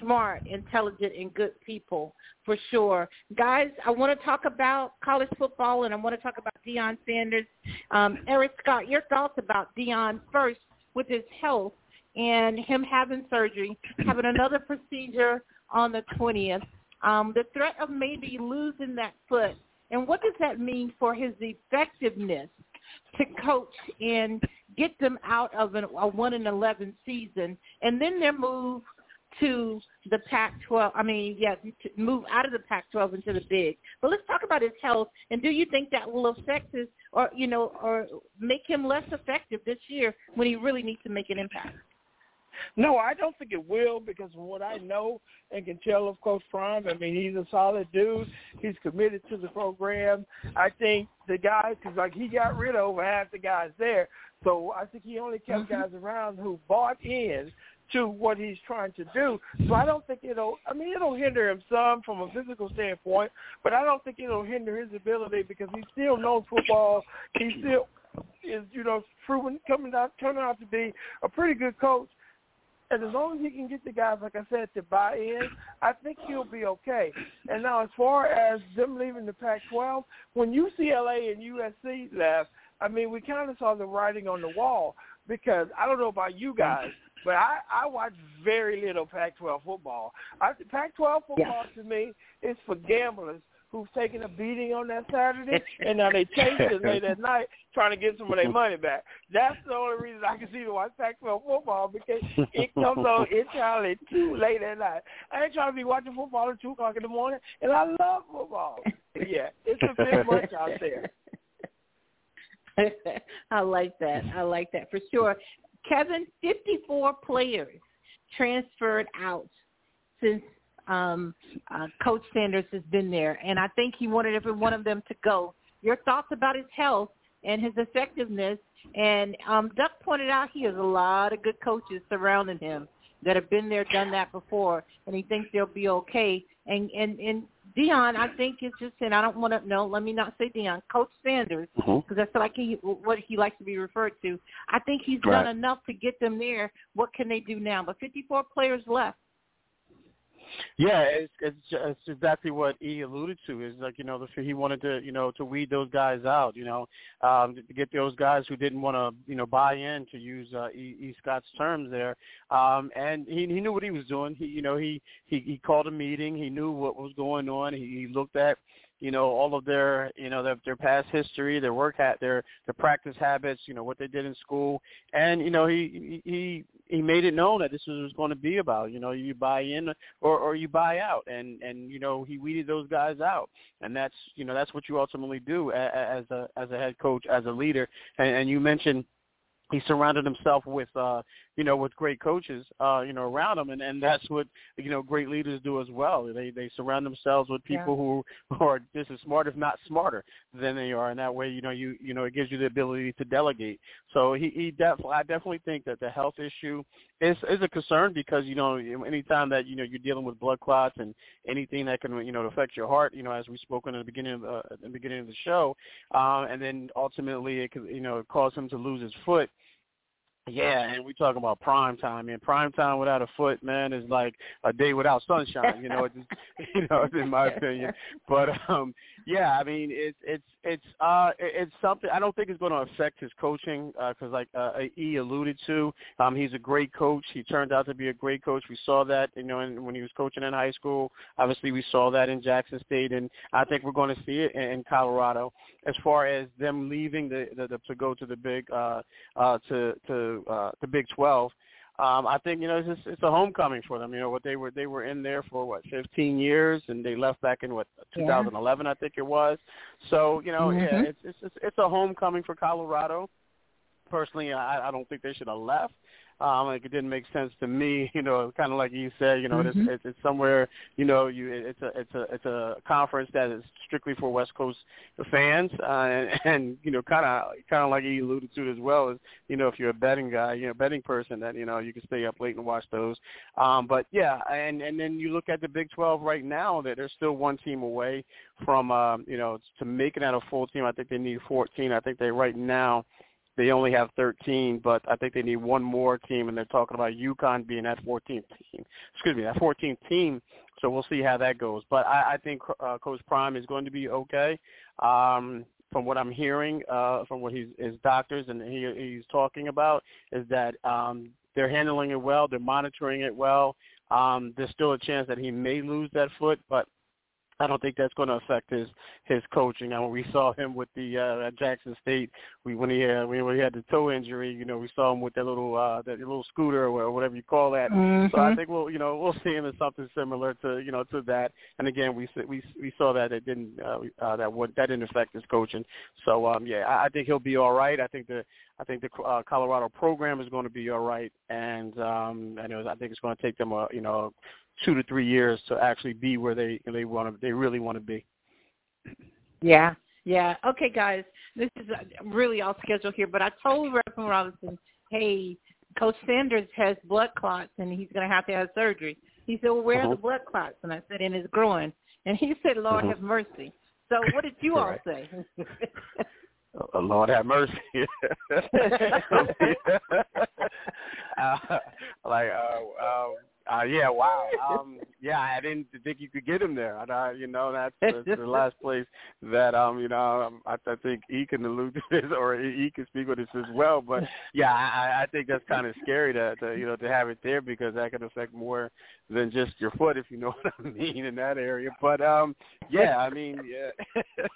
smart, intelligent, and good people for sure. Guys, I want to talk about college football, and I want to talk about Deion Sanders. Um, Eric Scott, your thoughts about Deion first with his health and him having surgery, having another procedure on the 20th, um, the threat of maybe losing that foot, and what does that mean for his effectiveness to coach and get them out of an, a 1 in 11 season, and then their move – to the Pac-12. I mean, yeah, to move out of the Pac-12 into the Big. But let's talk about his health. And do you think that will affect his, or you know, or make him less effective this year when he really needs to make an impact? No, I don't think it will because from what I know and can tell of Coach Prime, I mean, he's a solid dude. He's committed to the program. I think the guys, because like he got rid of over half the guys there, so I think he only kept mm-hmm. guys around who bought in to what he's trying to do. So I don't think it'll. I mean, it'll hinder him some from a physical standpoint, but I don't think it'll hinder his ability because he still knows football. He still is, you know, proven coming out, turning out to be a pretty good coach. And as long as he can get the guys, like I said, to buy in, I think he'll be okay. And now, as far as them leaving the Pac-12, when UCLA and USC left, I mean, we kind of saw the writing on the wall because I don't know about you guys, but I I watch very little Pac-12 football. I, Pac-12 football to me is for gamblers who've taken a beating on that Saturday and now they chase it late at night trying to get some of their money back. That's the only reason I can see to watch Pac-12 football because it comes on entirely too late at night. I ain't trying to be watching football at two o'clock in the morning, and I love football. But yeah, it's a bit much out there. I like that. I like that for sure. Kevin, 54 players transferred out since um, uh, Coach Sanders has been there, and I think he wanted every one of them to go. Your thoughts about his health and his effectiveness? And um, Duck pointed out he has a lot of good coaches surrounding him that have been there, done that before, and he thinks they'll be okay. And and and Deion, I think is just, and I don't want to, no, let me not say Deion, Coach Sanders, because mm-hmm. that's like he, what he likes to be referred to. I think he's right. done enough to get them there. What can they do now? But 54 players left. Yeah, it's, it's it's exactly what E alluded to. Is like you know the, he wanted to you know to weed those guys out. You know, um, to, get those guys who didn't want to you know buy in to use uh, E, e Scott's terms there. Um, and he he knew what he was doing. He you know he he he called a meeting. He knew what was going on. He, he looked at you know all of their you know their, their past history, their work hat, their their practice habits, you know what they did in school, and you know he he he made it known that this was going to be about. You know you buy in or or you buy out, and and you know he weeded those guys out, and that's you know that's what you ultimately do as a as a head coach, as a leader, and, and you mentioned he surrounded himself with uh you know with great coaches uh you know around him and and that's what you know great leaders do as well they they surround themselves with people yeah. who, who are just as smart if not smarter than they are and that way you know you you know it gives you the ability to delegate so he he definitely I definitely think that the health issue is is a concern because you know anytime that you know you're dealing with blood clots and anything that can you know affect your heart you know as we spoke in the beginning of the, uh, the beginning of the show um and then ultimately it could you know cause him to lose his foot yeah, and we talking about prime time. And prime time without a foot, man, is like a day without sunshine. You know, just, you know, in my opinion. But um, Yeah, I mean it's it's it's uh it's something I don't think it's going to affect his coaching because uh, like uh, E alluded to, um he's a great coach. He turned out to be a great coach. We saw that you know in, when he was coaching in high school. Obviously, we saw that in Jackson State, and I think we're going to see it in, in Colorado. As far as them leaving the, the, the to go to the big uh uh to to uh the Big Twelve um, I think you know it's just, it's a homecoming for them. You know what they were they were in there for what 15 years and they left back in what 2011 yeah. I think it was. So you know mm-hmm. yeah it's it's it's a homecoming for Colorado. Personally, I, I don't think they should have left. Um, like it didn't make sense to me, you know, kind of like you said, you know, mm-hmm. it's, it's somewhere, you know, you it's a it's a it's a conference that is strictly for West Coast fans, uh, and, and you know, kind of kind of like he alluded to as well is, you know, if you're a betting guy, you know, betting person, that you know you can stay up late and watch those. Um, but yeah, and and then you look at the Big 12 right now, that they're still one team away from, um, you know, to making that a full team. I think they need 14. I think they right now they only have 13, but I think they need one more team, and they're talking about UConn being that 14th team. Excuse me, that 14th team. So we'll see how that goes. But I, I think uh, Coach Prime is going to be okay. Um, from what I'm hearing, uh, from what he's, his doctors and he, he's talking about, is that um, they're handling it well, they're monitoring it well. Um, there's still a chance that he may lose that foot, but I don't think that's going to affect his his coaching. I mean, we saw him with the uh, at Jackson State. We when he uh, when he had the toe injury, you know, we saw him with that little uh, that little scooter or whatever you call that. Mm-hmm. So I think we'll you know we'll see him in something similar to you know to that. And again, we we we saw that it didn't uh, uh, that would that didn't affect his coaching. So um yeah, I, I think he'll be all right. I think the I think the uh, Colorado program is going to be all right, and um, I know I think it's going to take them a you know two to three years to actually be where they they want to they really want to be. Yeah, yeah. Okay, guys, this is uh, really off schedule here, but I told Reverend Robinson, hey, Coach Sanders has blood clots and he's going to have to have surgery. He said, well, where uh-huh. are the blood clots? And I said, in his groin. And he said, Lord uh-huh. have mercy. So what did you all say? Oh, Lord have mercy. uh, like, uh, uh, uh, yeah, wow. Um, yeah, I didn't think you could get him there. Uh, you know, that's, that's the last place that um, you know, um, I, I think he can allude to this, or he can speak with this as well. But yeah, I, I think that's kind of scary to, to you know to have it there because that can affect more than just your foot, if you know what I mean, in that area. But um, yeah, I mean, yeah,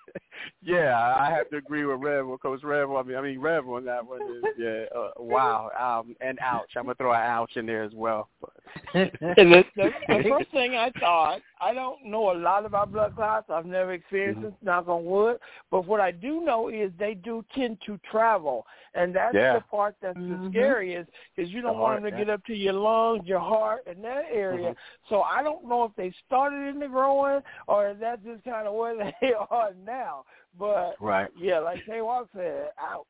yeah, I have to agree with Rev, with Coach Rev. I mean, I mean Rev on that one is yeah, uh, wow, um, and ouch. I'm gonna throw an ouch in there as well. But. And the, the, the first thing I thought, I don't know a lot about blood clots. I've never experienced mm-hmm. it, knock on wood. But what I do know is they do tend to travel, and that's yeah. the part that's mm-hmm. the scariest because you don't the want heart, them to yeah. get up to your lungs, your heart, and that area. Mm-hmm. So I don't know if they started in the groin or if that's just kind of where they are now. But right. yeah, like K Walk said, ouch.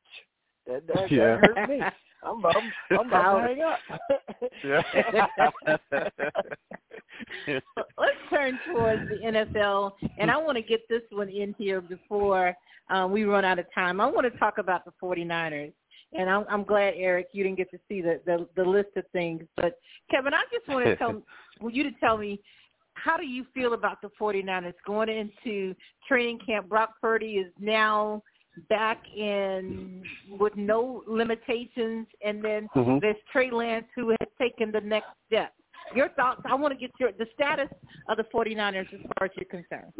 That, that, yeah. that hurt me. I'm, I'm, I'm about to hang up. Let's turn towards the NFL, and I want to get this one in here before um, we run out of time. I want to talk about the 49ers. And I'm, I'm glad, Eric, you didn't get to see the, the the list of things. But Kevin, I just want to tell well, you to tell me how do you feel about the 49ers going into training camp? Brock Purdy is now back in with no limitations, and then mm-hmm. there's Trey Lance who has taken the next step. Your thoughts? I want to get your the status of the 49ers as far as you're concerned.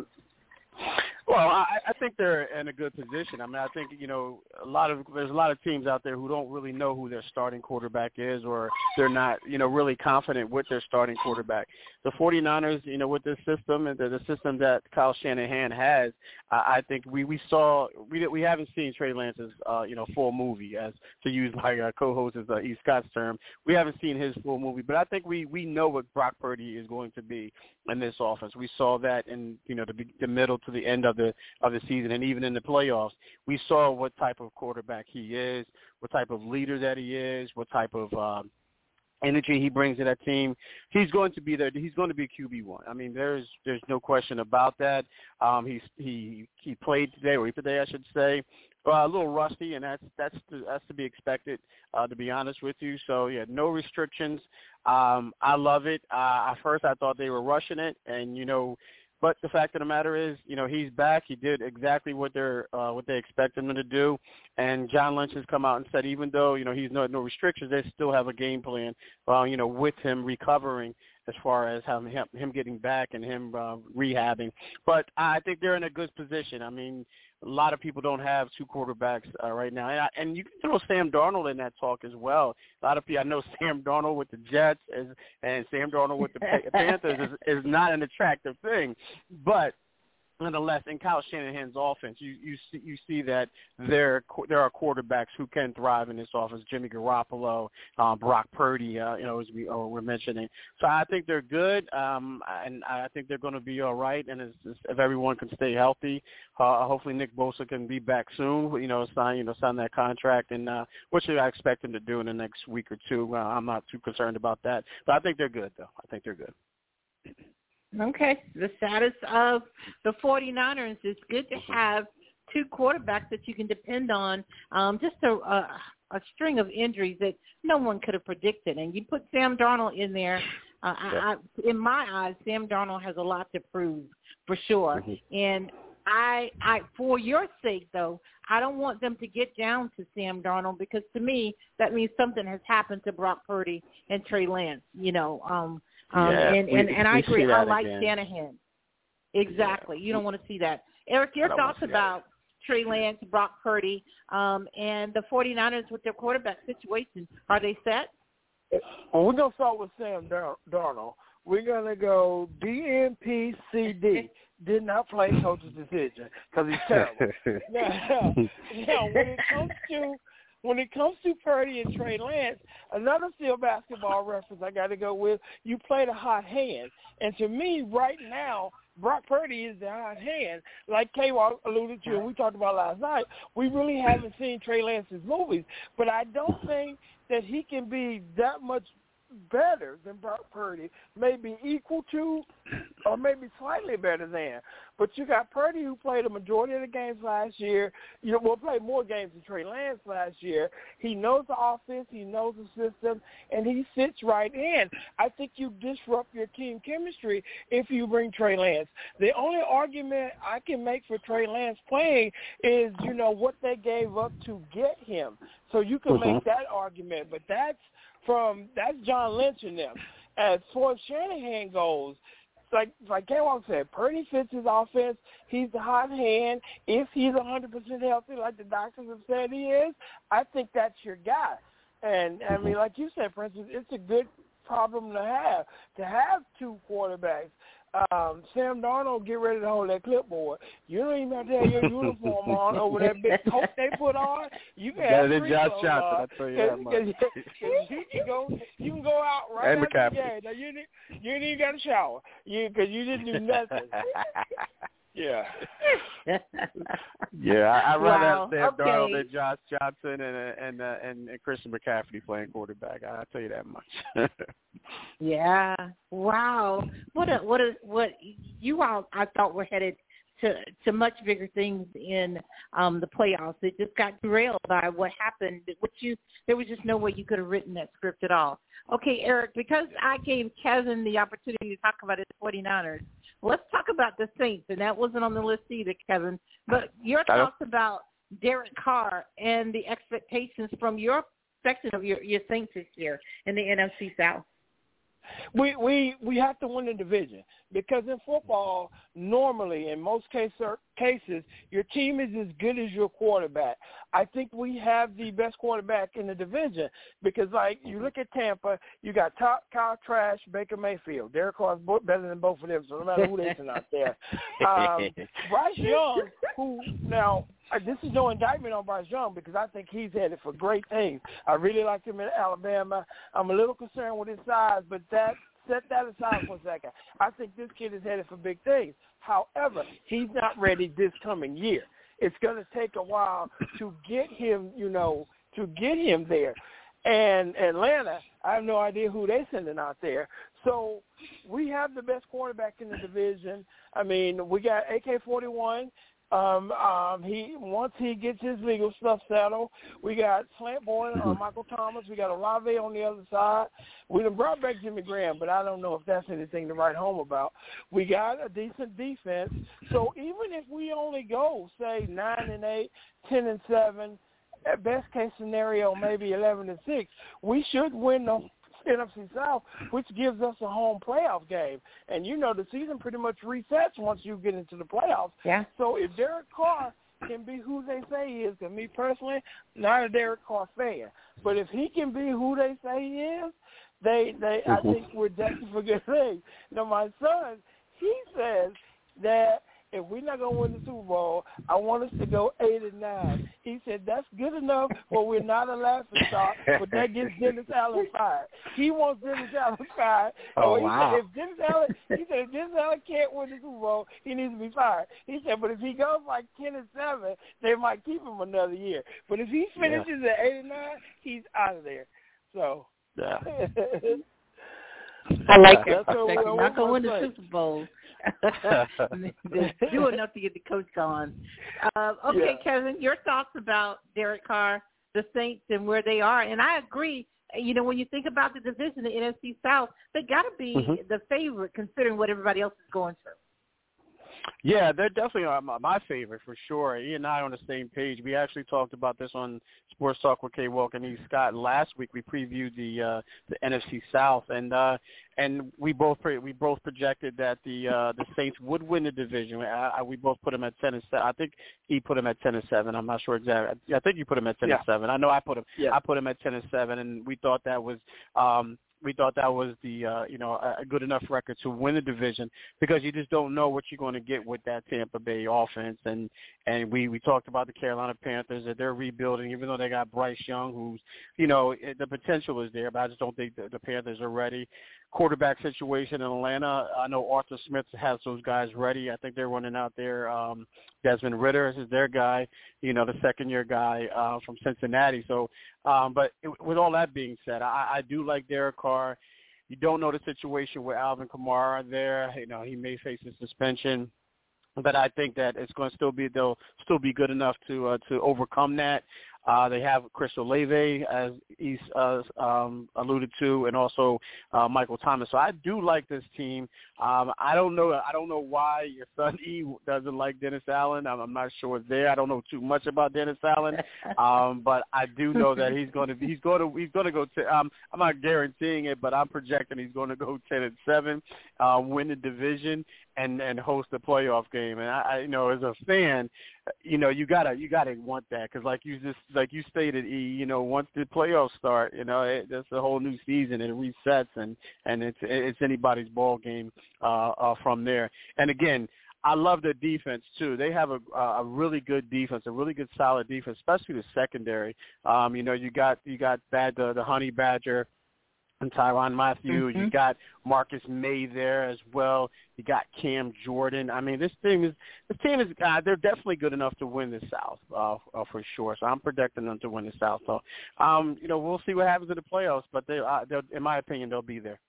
Well, I, I think they're in a good position. I mean, I think you know a lot of there's a lot of teams out there who don't really know who their starting quarterback is, or they're not you know really confident with their starting quarterback. The 49ers, you know, with this system and the, the system that Kyle Shanahan has, I, I think we we saw we we haven't seen Trey Lance's uh, you know full movie, as to use my uh, co-host's uh, E. Scott's term. We haven't seen his full movie, but I think we we know what Brock Purdy is going to be in this offense. We saw that in you know the, the middle to the end of the of the season and even in the playoffs, we saw what type of quarterback he is, what type of leader that he is, what type of um, energy he brings to that team. He's going to be there. He's going to be a QB one. I mean, there's there's no question about that. Um, he's he he played today or today, I should say. Uh, a little rusty, and that's that's to, that's to be expected. Uh, to be honest with you, so yeah, no restrictions. Um, I love it. Uh, at first, I thought they were rushing it, and you know, But the fact of the matter is, you know, he's back. He did exactly what they're uh, what they expected him to do. And John Lynch has come out and said, even though you know he's no no restrictions, they still have a game plan. Uh, you know, with him recovering as far as him him getting back and him uh, rehabbing. But I think they're in a good position. I mean, a lot of people don't have two quarterbacks uh, right now, and, I, and you can throw Sam Darnold in that talk as well. A lot of people, I know Sam Darnold with the Jets is, and Sam Darnold with the Panthers is, is not an attractive thing, but nonetheless, in Kyle Shanahan's offense, you you see you see that there there are quarterbacks who can thrive in this offense. Jimmy Garoppolo, um, Brock Purdy, uh, you know, as we uh, were mentioning. So I think they're good, um, and I think they're going to be all right. And as, if everyone can stay healthy, uh, hopefully Nick Bosa can be back soon. You know, sign you know sign that contract, and uh, which I expect him to do in the next week or two. Uh, I'm not too concerned about that, but I think they're good though. I think they're good. Okay. The status of the 49ers is good to have two quarterbacks that you can depend on. Um, just a, a, a string of injuries that no one could have predicted. And you put Sam Darnold in there. Uh, I, I, in my eyes, Sam Darnold has a lot to prove for sure. Mm-hmm. And I, I, for your sake though, I don't want them to get down to Sam Darnold because to me that means something has happened to Brock Purdy and Trey Lance. You know, um, um, yeah, and, we, and, and I agree. I like again. Shanahan. Exactly. Yeah. You don't want to see that. Eric, your thoughts about Trey Lance, Brock Purdy, um, and the 49ers with their quarterback situation. Are they set? Well, we're going to start with Sam Dar- Darnold. We're going to go DNPCD. Did not play coach's decision because he's terrible. now, now, when it comes to when it comes to Purdy and Trey Lance, another still basketball reference I got to go with, you played a hot hand. And to me, right now, Brock Purdy is the hot hand. Like K alluded to and we talked about last night, we really haven't seen Trey Lance's movies. But I don't think that he can be that much better than Brock Purdy, maybe equal to, or maybe slightly better than. But you got Purdy who played a majority of the games last year. You know, will play more games than Trey Lance last year. He knows the offense, he knows the system, and he fits right in. I think you disrupt your team chemistry if you bring Trey Lance. The only argument I can make for Trey Lance playing is, you know, what they gave up to get him. So you can mm-hmm. make that argument, but that's – from that's John Lynch and them. As far as Shanahan goes, like like K-Walk said, Purdy fits his offense. He's the hot hand. If he's a 100% healthy, like the doctors have said he is, I think that's your guy. And I mean, mm-hmm. like you said, for instance, it's a good problem to have to have two quarterbacks um, Sam Darnold get ready to hold that clipboard. You don't even have to have your uniform on over that big coat they put on. You can have free Josh Johnson. I tell you that much. you can go, you can go out right and after the game. Now you you didn't even got a shower. You because you didn't do nothing. Yeah. yeah, I, I rather wow. have Sam okay. Darnold than Josh Johnson and and uh, and, and Christian McCaffrey playing quarterback. I, I'll tell you that much. yeah. Wow. What a what a what you all I thought were headed to to much bigger things in um the playoffs. It just got derailed by what happened. Which you there was just no way you could have written that script at all. Okay, Eric, because I gave Kevin the opportunity to talk about his 49ers, let's talk about the Saints, and that wasn't on the list either, Kevin. But your thoughts about Derek Carr and the expectations from your section of your, your Saints this year in the NFC South. We we we have to win the division because in football, normally in most case, cases, your team is as good as your quarterback. I think we have the best quarterback in the division because, like, you look at Tampa, you got top Kyle Trask, Baker Mayfield. Derek Carr's better than both of them, so no matter who they send out there. Um, Bryce Young, who now Uh, this is no indictment on Young because I think he's headed for great things. I really like him in Alabama. I'm a little concerned with his size, but that set that aside for a second. I think this kid is headed for big things. However, he's not ready this coming year. It's going to take a while to get him, you know, to get him there. And Atlanta, I have no idea who they're sending out there. So we have the best quarterback in the division. I mean, we got AK-41 Um, um, he once he gets his legal stuff settled, we got Slant Boy, uh, mm-hmm. Michael Thomas. We got Olave on the other side. We done brought back Jimmy Graham, but I don't know if that's anything to write home about. We got a decent defense, so even if we only go say nine and eight, ten and seven, at best case scenario maybe eleven and six, we should win the NFC South, which gives us a home playoff game. And you know the season pretty much resets once you get into the playoffs. Yeah. So if Derek Carr can be who they say he is, and me personally, not a Derek Carr fan, but if he can be who they say he is, they they I mm-hmm. think we're destined for good things. Now my son, he says that if we're not going to win the Super Bowl, I want us to go eight and nine. He said that's good enough, but we're not a laughing stock. But that gets Dennis Allen fired. He wants Dennis Allen fired. Oh he wow! Said, if Dennis Allen, he said if Dennis Allen can't win the Super Bowl, he needs to be fired. He said, but if he goes like ten and seven, they might keep him another year. But if he finishes yeah. at eight and nine, he's out of there. So. Yeah. I like that. You're not going to win the Super Bowl. do enough to get the coach gone. Uh, okay, yeah. Kevin, your thoughts about Derek Carr, the Saints, and where they are. And I agree. You know, when you think about the division, the NFC South, they got to be mm-hmm. the favorite considering what everybody else is going through. Yeah, they're definitely my favorite for sure. He and I on the same page. We actually talked about this on Sports Talk with K Walk and E. Scott last week. We previewed the uh, the NFC South, and uh, and we both pre- we both projected that the uh, the Saints would win the division. I, I, we both put them at ten and seven. I think he put them at ten and seven. I'm not sure exactly. I think you put them at ten yeah. and seven. I know I put him. Yeah. I put him at ten and seven, and we thought that was um, we thought that was the uh, you know a good enough record to win the division because you just don't know what you're going to get with that Tampa Bay offense. And and we we talked about the Carolina Panthers that they're rebuilding even though they got Bryce Young who's you know the potential is there but I just don't think the, the Panthers are ready quarterback situation in Atlanta. I know Arthur Smith has those guys ready. I think they're running out there. Um, Desmond Ridder is their guy, you know, the second year guy uh, from Cincinnati. So, um, but it, with all that being said, I, I do like Derek Carr. You don't know the situation with Alvin Kamara there. You know, he may face a suspension but I think that it's going to still be they'll still be good enough to uh, to overcome that. Uh, they have Chris Olave, as he's uh, um, alluded to, and also uh, Michael Thomas. So I do like this team. Um, I don't know. I don't know why your son E doesn't like Dennis Allen. I'm, I'm not sure there. I don't know too much about Dennis Allen, um, but I do know that he's going to. He's going to. He's going to go. T- um, I'm not guaranteeing it, but I'm projecting he's going to go ten and seven, uh, win the division, and and host a playoff game. And I, I you know, as a fan, you know, you gotta you gotta want that because, like you just like you stated, E, you know, once the playoffs start, you know, it, it's a whole new season. It resets, and and it's it's anybody's ball game uh, uh, from there. And again. I love their defense too. They have a a really good defense, a really good solid defense, especially the secondary. Um, you know, you got you got that the, the Honey Badger and Tyrann Mathieu. Mm-hmm. You got Marcus Maye there as well. You got Cam Jordan. I mean, this team is this team is uh, they're definitely good enough to win the South uh, uh, for sure. So I'm predicting them to win the South. So, um, you know, we'll see what happens in the playoffs, but they, uh, in my opinion, they'll be there.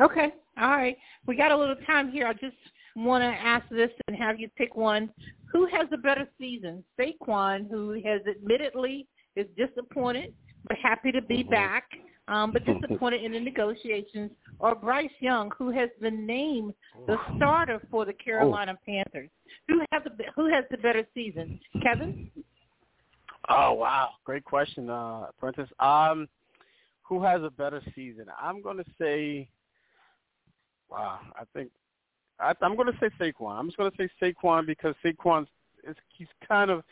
Okay, all right. We got a little time here. I just want to ask this and have you pick one. Who has a better season? Saquon, who has admittedly is disappointed but happy to be mm-hmm. back um, but disappointed in the negotiations, or Bryce Young, who has been named the starter for the Carolina oh. Panthers. Who has the Who has the better season, Kevin? Oh wow, great question, uh, Princess. Um, who has a better season? I'm going to say, wow, I think I, I'm going to say Saquon. I'm just going to say Saquon because Saquon's is, he's kind of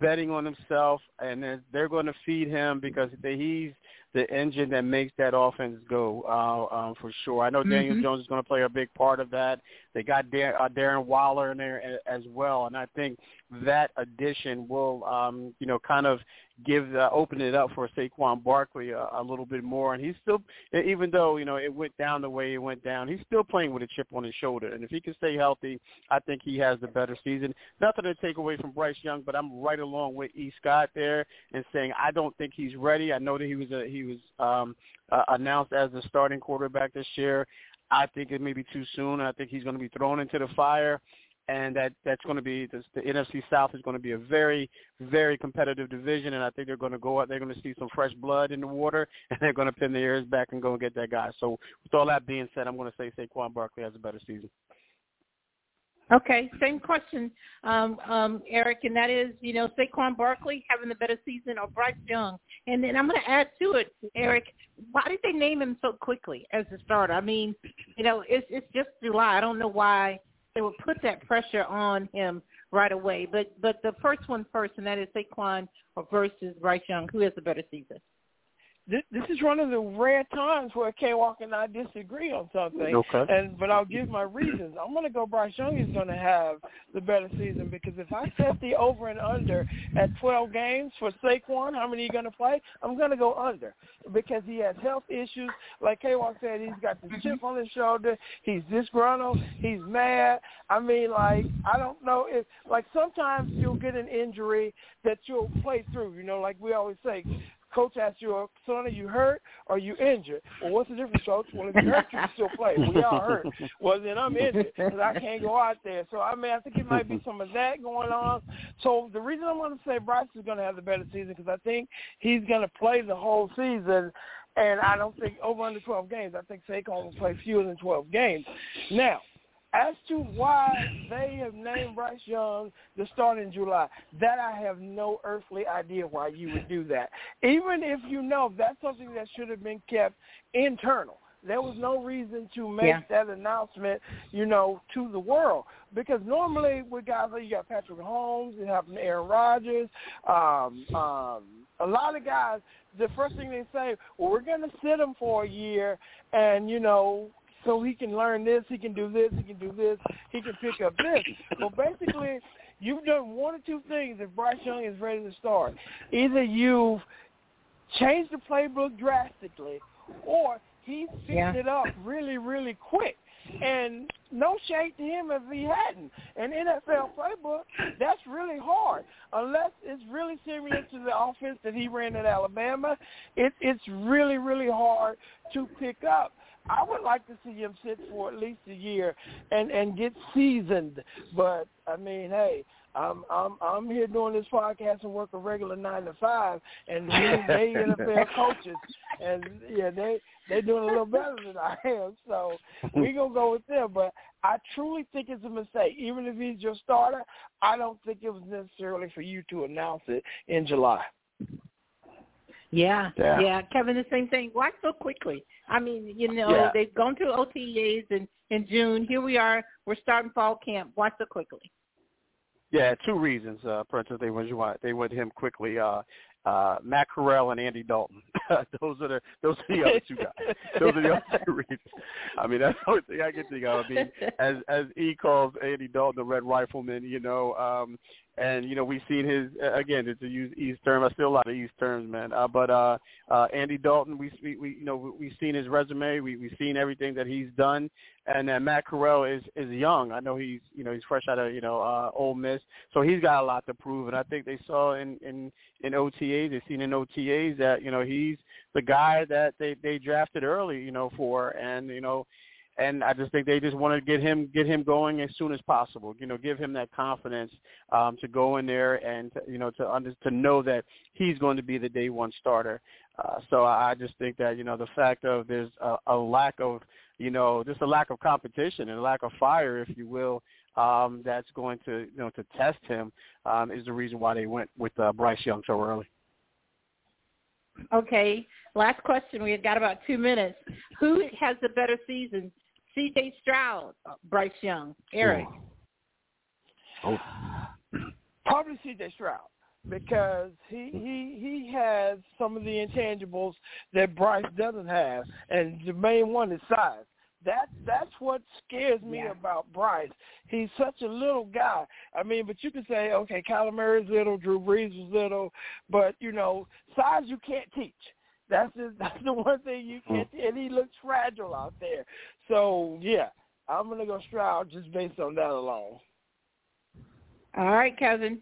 betting on himself, and they're, they're going to feed him because he's the engine that makes that offense go uh, um, for sure. I know Daniel mm-hmm. Jones is going to play a big part of that. They got Dar- uh, Darren Waller in there as well, and I think that addition will, um, you know, kind of give uh, open it up for Saquon Barkley a, a little bit more. And he's still, even though you know it went down the way it went down, he's still playing with a chip on his shoulder. And if he can stay healthy, I think he has the better season. Nothing to take away from Bryce Young, but I'm right along with E. Scott there and saying I don't think he's ready. I know that he was a, he was um, uh, announced as the starting quarterback this year. I think it may be too soon. I think he's going to be thrown into the fire and that that's going to be the, the NFC South is going to be a very very competitive division, and I think they're going to go out. They're going to see some fresh blood in the water, and they're going to pin their ears back and go and get that guy. So with all that being said, I'm going to say Saquon Barkley has a better season. Okay, same question, um, um, Eric, and that is, you know, Saquon Barkley having the better season or Bryce Young? And then I'm going to add to it, Eric, why did they name him so quickly as a starter? I mean, you know, it's it's just July. I don't know why they would put that pressure on him right away. But but the first one first, and that is Saquon versus Bryce Young. Who has the better season? This, this is one of the rare times where K Walk and I disagree on something. Okay. And but I'll give my reasons. I'm gonna go Bryce Young is gonna have the better season because if I set the over and under at twelve games for Saquon, how many are you gonna play? I'm gonna go under. Because he has health issues. Like K Walk said, he's got the mm-hmm. chip on his shoulder, he's disgruntled, he's mad. I mean like I don't know if like sometimes you'll get an injury that you'll play through, you know, like we always say, coach asks you, oh, son, are you hurt or are you injured? Well, what's the difference, coach? Well, if you're hurt, you can still play. We all hurt. Well, then I'm injured because I can't go out there. So, I mean, I think it might be some of that going on. So the reason I'm going to say Bryce is going to have the better season because I think he's going to play the whole season. And I don't think over under 12 games. I think Saquon will play fewer than 12 games. Now, as to why they have named Bryce Young the start in July, that I have no earthly idea why you would do that. Even if you know that's something that should have been kept internal. There was no reason to make Yeah. that announcement, you know, to the world. Because normally with guys like you got Patrick Mahomes, you have Aaron Rodgers, um, um, a lot of guys, the first thing they say, well, we're going to sit him for a year and, you know, so he can learn this, he can do this, he can do this, he can pick up this. But basically, you've done one or two things if Bryce Young is ready to start. Either you've changed the playbook drastically, or he's picked Yeah. it up really, really quick. And no shade to him if he hadn't. An NFL playbook, that's really hard. Unless it's really similar to the offense that he ran at Alabama, it, it's really, really hard to pick up. I would like to see him sit for at least a year and and get seasoned. But I mean, hey, I'm I'm I'm here doing this podcast and work a regular nine to five, and we, they NFL coaches, and yeah, they they're doing a little better than I am. So we gonna go with them. But I truly think it's a mistake. Even if he's your starter, I don't think it was necessarily for you to announce it in July. Yeah, Yeah. yeah, Kevin, the same thing. Why so quickly? I mean, you know, Yeah. they've gone through OTAs in in June. Here we are. We're starting fall camp. Why so quickly? Yeah, two reasons, uh, Princess. They went, they went him quickly. Uh, uh, Matt Corral and Andy Dalton. those are the those are the other two guys. Those are the other two reasons. I mean, that's the only thing I can think of. I mean, as as he calls Andy Dalton the Red Rifleman, you know, um, and you know we've seen his again to use East term. I still a lot of East terms, man. Uh, but uh, uh, Andy Dalton, we, we we you know we've seen his resume. We we've seen everything that he's done. And uh, Matt Corral is is young. I know he's you know he's fresh out of you know uh, Ole Miss, so he's got a lot to prove. And I think they saw in in in OTAs, they've seen in OTAs that you know he's the guy that they they drafted early, you know, for, and you know, and I just think they just want to get him get him going as soon as possible. You know, give him that confidence um, to go in there and you know to under, to know that he's going to be the day one starter. Uh, so I just think that you know the fact of there's a, a lack of you know just a lack of competition and a lack of fire, if you will, um, that's going to you know to test him um, is the reason why they went with uh, Bryce Young so early. Okay, last question. We've got about two minutes. Who has the better season? C.J. Stroud, uh, Bryce Young, Eric. Oh. Probably C.J. Stroud because he he he has some of the intangibles that Bryce doesn't have, and the main one is size. That that's what scares me Yeah. about Bryce. He's such a little guy. I mean, but you can say, okay, Kyler Murray's little, Drew Brees was little, but you know, size you can't teach. That's just, that's the one thing you can't. And he looks fragile out there. So yeah, I'm gonna go Stroud just based on that alone. All right, Kevin.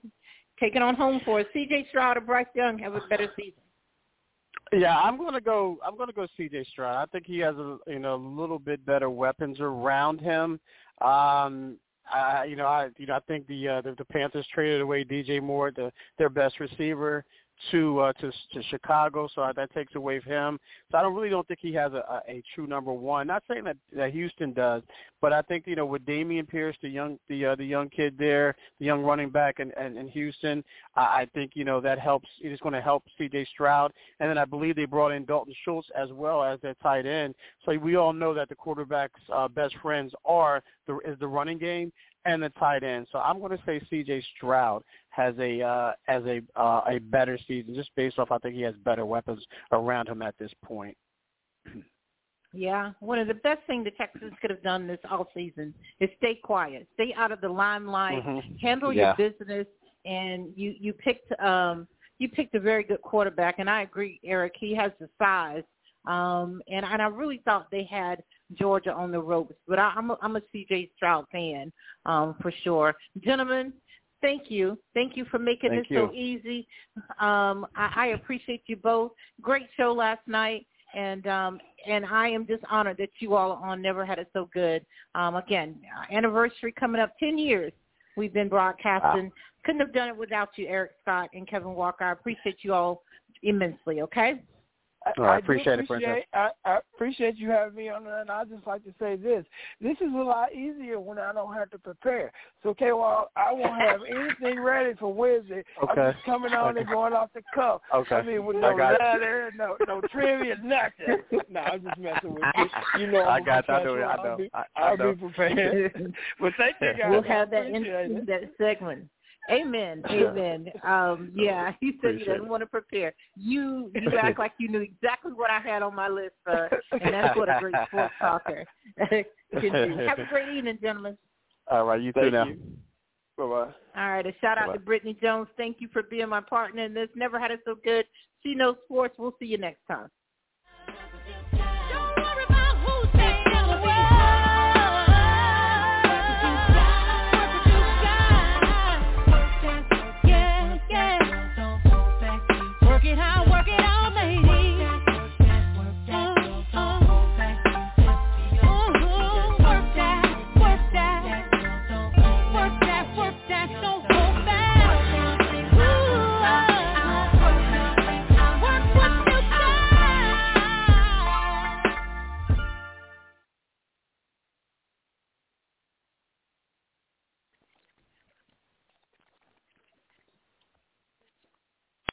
Taking on home for us. C.J. Stroud or Bryce Young have a better season. Yeah, I'm gonna go. I'm gonna go C.J. Stroud. I think he has a you know a little bit better weapons around him. Um, I, you know, I, you know, I think the uh, the, the Panthers traded away DJ Moore, the their best receiver to uh, to to Chicago, so that takes away from him. So I don't really don't think he has a, a, a true number one. Not saying that, that Houston does, but I think you know with Dameon Pierce, the young the uh, the young kid there, the young running back in, in, in Houston, I, I think you know that helps. It is going to help C.J. Stroud, and then I believe they brought in Dalton Schultz as well as their tight end. So we all know that the quarterback's uh, best friends are the is the running game and the tight end. So I'm going to say C.J. Stroud has a uh, as a uh, a better season just based off. I think he has better weapons around him at this point. Yeah, one of the best things the Texans could have done this all season is stay quiet, stay out of the limelight, mm-hmm. handle yeah. your business, and you you picked um you picked a very good quarterback, and I agree, Eric. He has the size, um, and and I really thought they had Georgia on the ropes, but I, I'm a, I'm a CJ Stroud fan um, for sure, gentlemen. Thank you. Thank you for making Thank this you. so easy. Um, I, I appreciate you both. Great show last night and um and I am just honored that you all are on Never Had It So Good. Um again, anniversary coming up 10 years. We've been broadcasting. Wow. Couldn't have done it without you, Eric Scott and Kevin Walker. I appreciate you all immensely, okay? I, I appreciate, appreciate it, I, I appreciate you having me on, and I just like to say this: this is a lot easier when I don't have to prepare. So, okay, well, I won't have anything ready for Wednesday. Okay. I'm just coming on okay. and going off the cuff. Okay. I mean, with no letter, no no trivia, nothing. no, I'm just messing with you. You know, I'm I got. You. I know. I know. I'll be, I, I'll know. be prepared. but thank you guys. We'll have that in that segment. Amen. Amen. Um, yeah, he said Appreciate he doesn't it. want to prepare. You you act like you knew exactly what I had on my list, uh, and that's what a great sports talker can do. Have a great evening, gentlemen. All right, you too now. you. Bye bye. All right, a shout out Bye-bye. to Brittany Jones. Thank you for being my partner in this. Never had it so good. She knows sports. We'll see you next time.